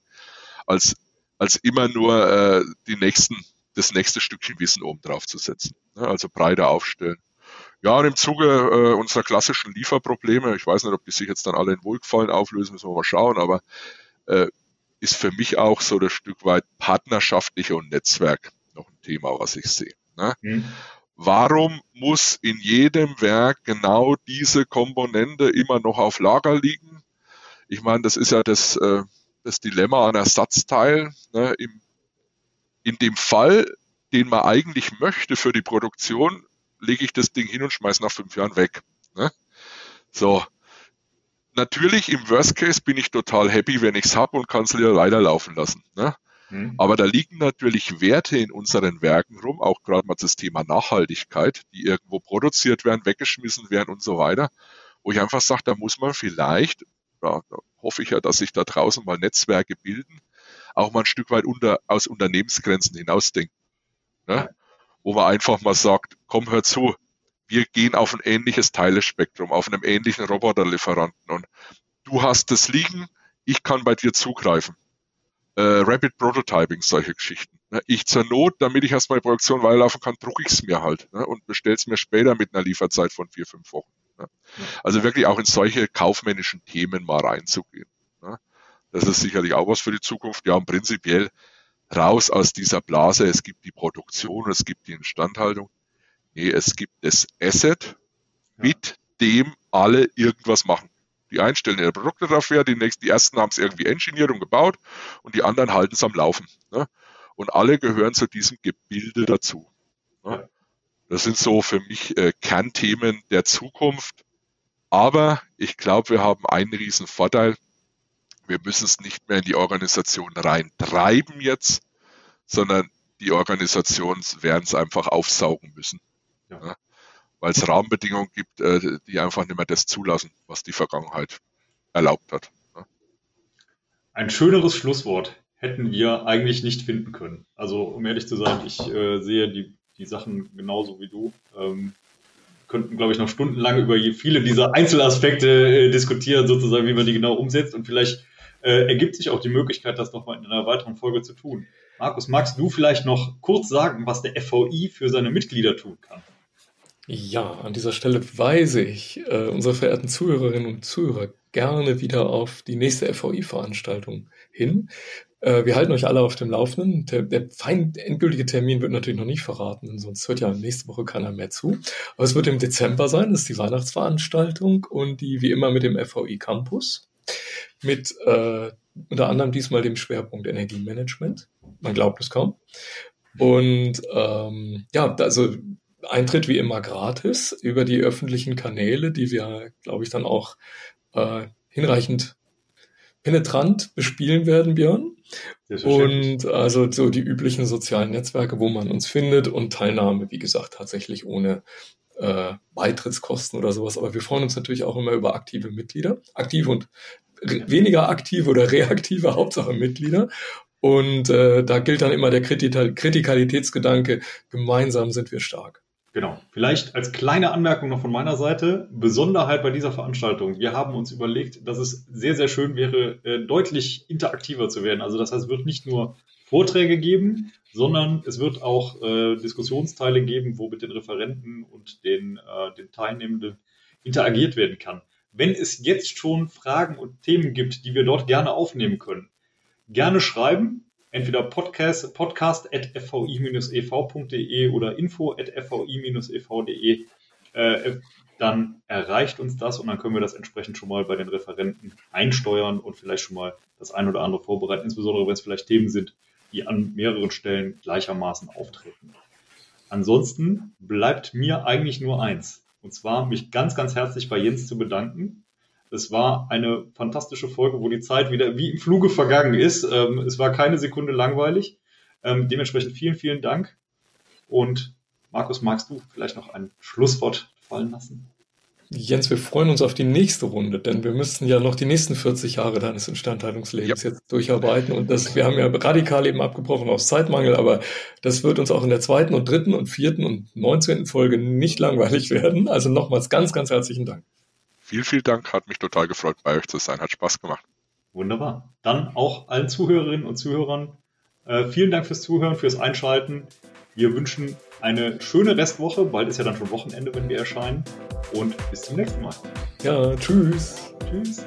C: als, als immer nur äh, die nächsten, das nächste Stückchen Wissen oben drauf zu setzen. Ne? Also breiter aufstellen. Ja, und im Zuge äh, unserer klassischen Lieferprobleme, ich weiß nicht, ob die sich jetzt dann alle in Wohlgefallen auflösen, müssen wir mal schauen, aber äh, ist für mich auch so das Stück weit partnerschaftliche und Netzwerk noch ein Thema, was ich sehe. Ne? Mhm. Warum muss in jedem Werk genau diese Komponente immer noch auf Lager liegen? Ich meine, das ist ja das, äh, das Dilemma an Ersatzteilen. Ne? Im, in dem Fall, den man eigentlich möchte für die Produktion, lege ich das Ding hin und schmeiße nach fünf Jahren weg. Ne? So, natürlich im Worst Case bin ich total happy, wenn ich es habe und kann es wieder weiterlaufen lassen. Ne? Mhm. Aber da liegen natürlich Werte in unseren Werken rum, auch gerade mal das Thema Nachhaltigkeit, die irgendwo produziert werden, weggeschmissen werden und so weiter, wo ich einfach sage, da muss man vielleicht, ja, da hoffe ich ja, dass sich da draußen mal Netzwerke bilden, auch mal ein Stück weit unter, aus Unternehmensgrenzen hinausdenken. Ne? Wo man einfach mal sagt, komm, hör zu, wir gehen auf ein ähnliches Teilespektrum, auf einem ähnlichen Roboterlieferanten und du hast es liegen, ich kann bei dir zugreifen. Äh, Rapid Prototyping, solche Geschichten. Ne? Ich zur Not, damit ich erstmal die Produktion weiterlaufen kann, drucke ich es mir halt ne? und bestelle es mir später mit einer Lieferzeit von vier, fünf Wochen. Ne? Also wirklich auch in solche kaufmännischen Themen mal reinzugehen. Ne? Das ist sicherlich auch was für die Zukunft. Ja, und prinzipiell raus aus dieser Blase. Es gibt die Produktion, es gibt die Instandhaltung. Nee, es gibt das Asset, mit dem alle irgendwas machen. Die einen stellen ihre Produkte dafür, die nächsten, die ersten haben es irgendwie engineert und gebaut und die anderen halten es am Laufen. Ne? Und alle gehören zu diesem Gebilde dazu. Ne? Das sind so für mich äh, Kernthemen der Zukunft. Aber ich glaube, wir haben einen riesen Vorteil. Wir müssen es nicht mehr in die Organisation reintreiben jetzt, sondern die Organisationen werden es einfach aufsaugen müssen. Ja. Ja, Weil es Rahmenbedingungen gibt, äh, die einfach nicht mehr das zulassen, was die Vergangenheit erlaubt hat. Ja.
B: Ein schöneres Schlusswort hätten wir eigentlich nicht finden können. Also um ehrlich zu sein, ich äh, sehe die, die Sachen genauso wie du. Ähm, könnten, glaube ich, noch stundenlang über viele dieser Einzelaspekte äh, diskutieren, sozusagen, wie man die genau umsetzt. Und vielleicht äh, ergibt sich auch die Möglichkeit, das nochmal in einer weiteren Folge zu tun. Markus, magst du vielleicht noch kurz sagen, was der FVI für seine Mitglieder tun kann?
D: Ja, an dieser Stelle weise ich äh, unsere verehrten Zuhörerinnen und Zuhörer gerne wieder auf die nächste FVI-Veranstaltung hin. Äh, wir halten euch alle auf dem Laufenden. Der, der fein endgültige Termin wird natürlich noch nicht verraten, sonst hört ja nächste Woche keiner mehr zu. Aber es wird im Dezember sein, das ist die Weihnachtsveranstaltung und die wie immer mit dem FVI Campus. Mit äh, unter anderem diesmal dem Schwerpunkt Energiemanagement. Man glaubt es kaum. Und ähm, ja, also Eintritt wie immer gratis über die öffentlichen Kanäle, die wir, glaube ich, dann auch äh, hinreichend penetrant bespielen werden, Björn. Und also so die üblichen sozialen Netzwerke, wo man uns findet und Teilnahme, wie gesagt, tatsächlich ohne äh, Beitrittskosten oder sowas. Aber wir freuen uns natürlich auch immer über aktive Mitglieder, aktive und weniger aktive oder reaktive Hauptsache Mitglieder. Und äh, da gilt dann immer der Kritikalitätsgedanke, gemeinsam sind wir stark.
B: Genau. Vielleicht als kleine Anmerkung noch von meiner Seite, Besonderheit bei dieser Veranstaltung. Wir haben uns überlegt, dass es sehr, sehr schön wäre, äh, deutlich interaktiver zu werden. Also das heißt, es wird nicht nur Vorträge geben, sondern es wird auch äh, Diskussionsteile geben, wo mit den Referenten und den, äh, den Teilnehmenden interagiert werden kann. Wenn es jetzt schon Fragen und Themen gibt, die wir dort gerne aufnehmen können, gerne schreiben entweder podcast, podcast at fvi-ev.de oder info at fvi-ev.de, äh, dann erreicht uns das und dann können wir das entsprechend schon mal bei den Referenten einsteuern und vielleicht schon mal das ein oder andere vorbereiten, insbesondere wenn es vielleicht Themen sind, die an mehreren Stellen gleichermaßen auftreten. Ansonsten bleibt mir eigentlich nur eins, und zwar mich ganz, ganz herzlich bei Jens zu bedanken es war eine fantastische Folge, wo die Zeit wieder wie im Fluge vergangen ist. Ähm, es war keine Sekunde langweilig. Ähm, dementsprechend vielen, vielen Dank. Und Markus, magst du vielleicht noch ein Schlusswort fallen lassen?
D: Jens, wir freuen uns auf die nächste Runde, denn wir müssen ja noch die nächsten 40 Jahre deines Instandhaltungslebens ja. jetzt durcharbeiten. Und das, wir haben ja radikal eben abgebrochen aus Zeitmangel, aber das wird uns auch in der zweiten und dritten und vierten und neunzehnten Folge nicht langweilig werden. Also nochmals ganz, ganz herzlichen Dank.
C: Vielen, vielen Dank. Hat mich total gefreut, bei euch zu sein. Hat Spaß gemacht.
B: Wunderbar. Dann auch allen Zuhörerinnen und Zuhörern äh, vielen Dank fürs Zuhören, fürs Einschalten. Wir wünschen eine schöne Restwoche. Bald ist ja dann schon Wochenende, wenn wir erscheinen. Und bis zum nächsten Mal.
D: Ja, tschüss.
B: Tschüss.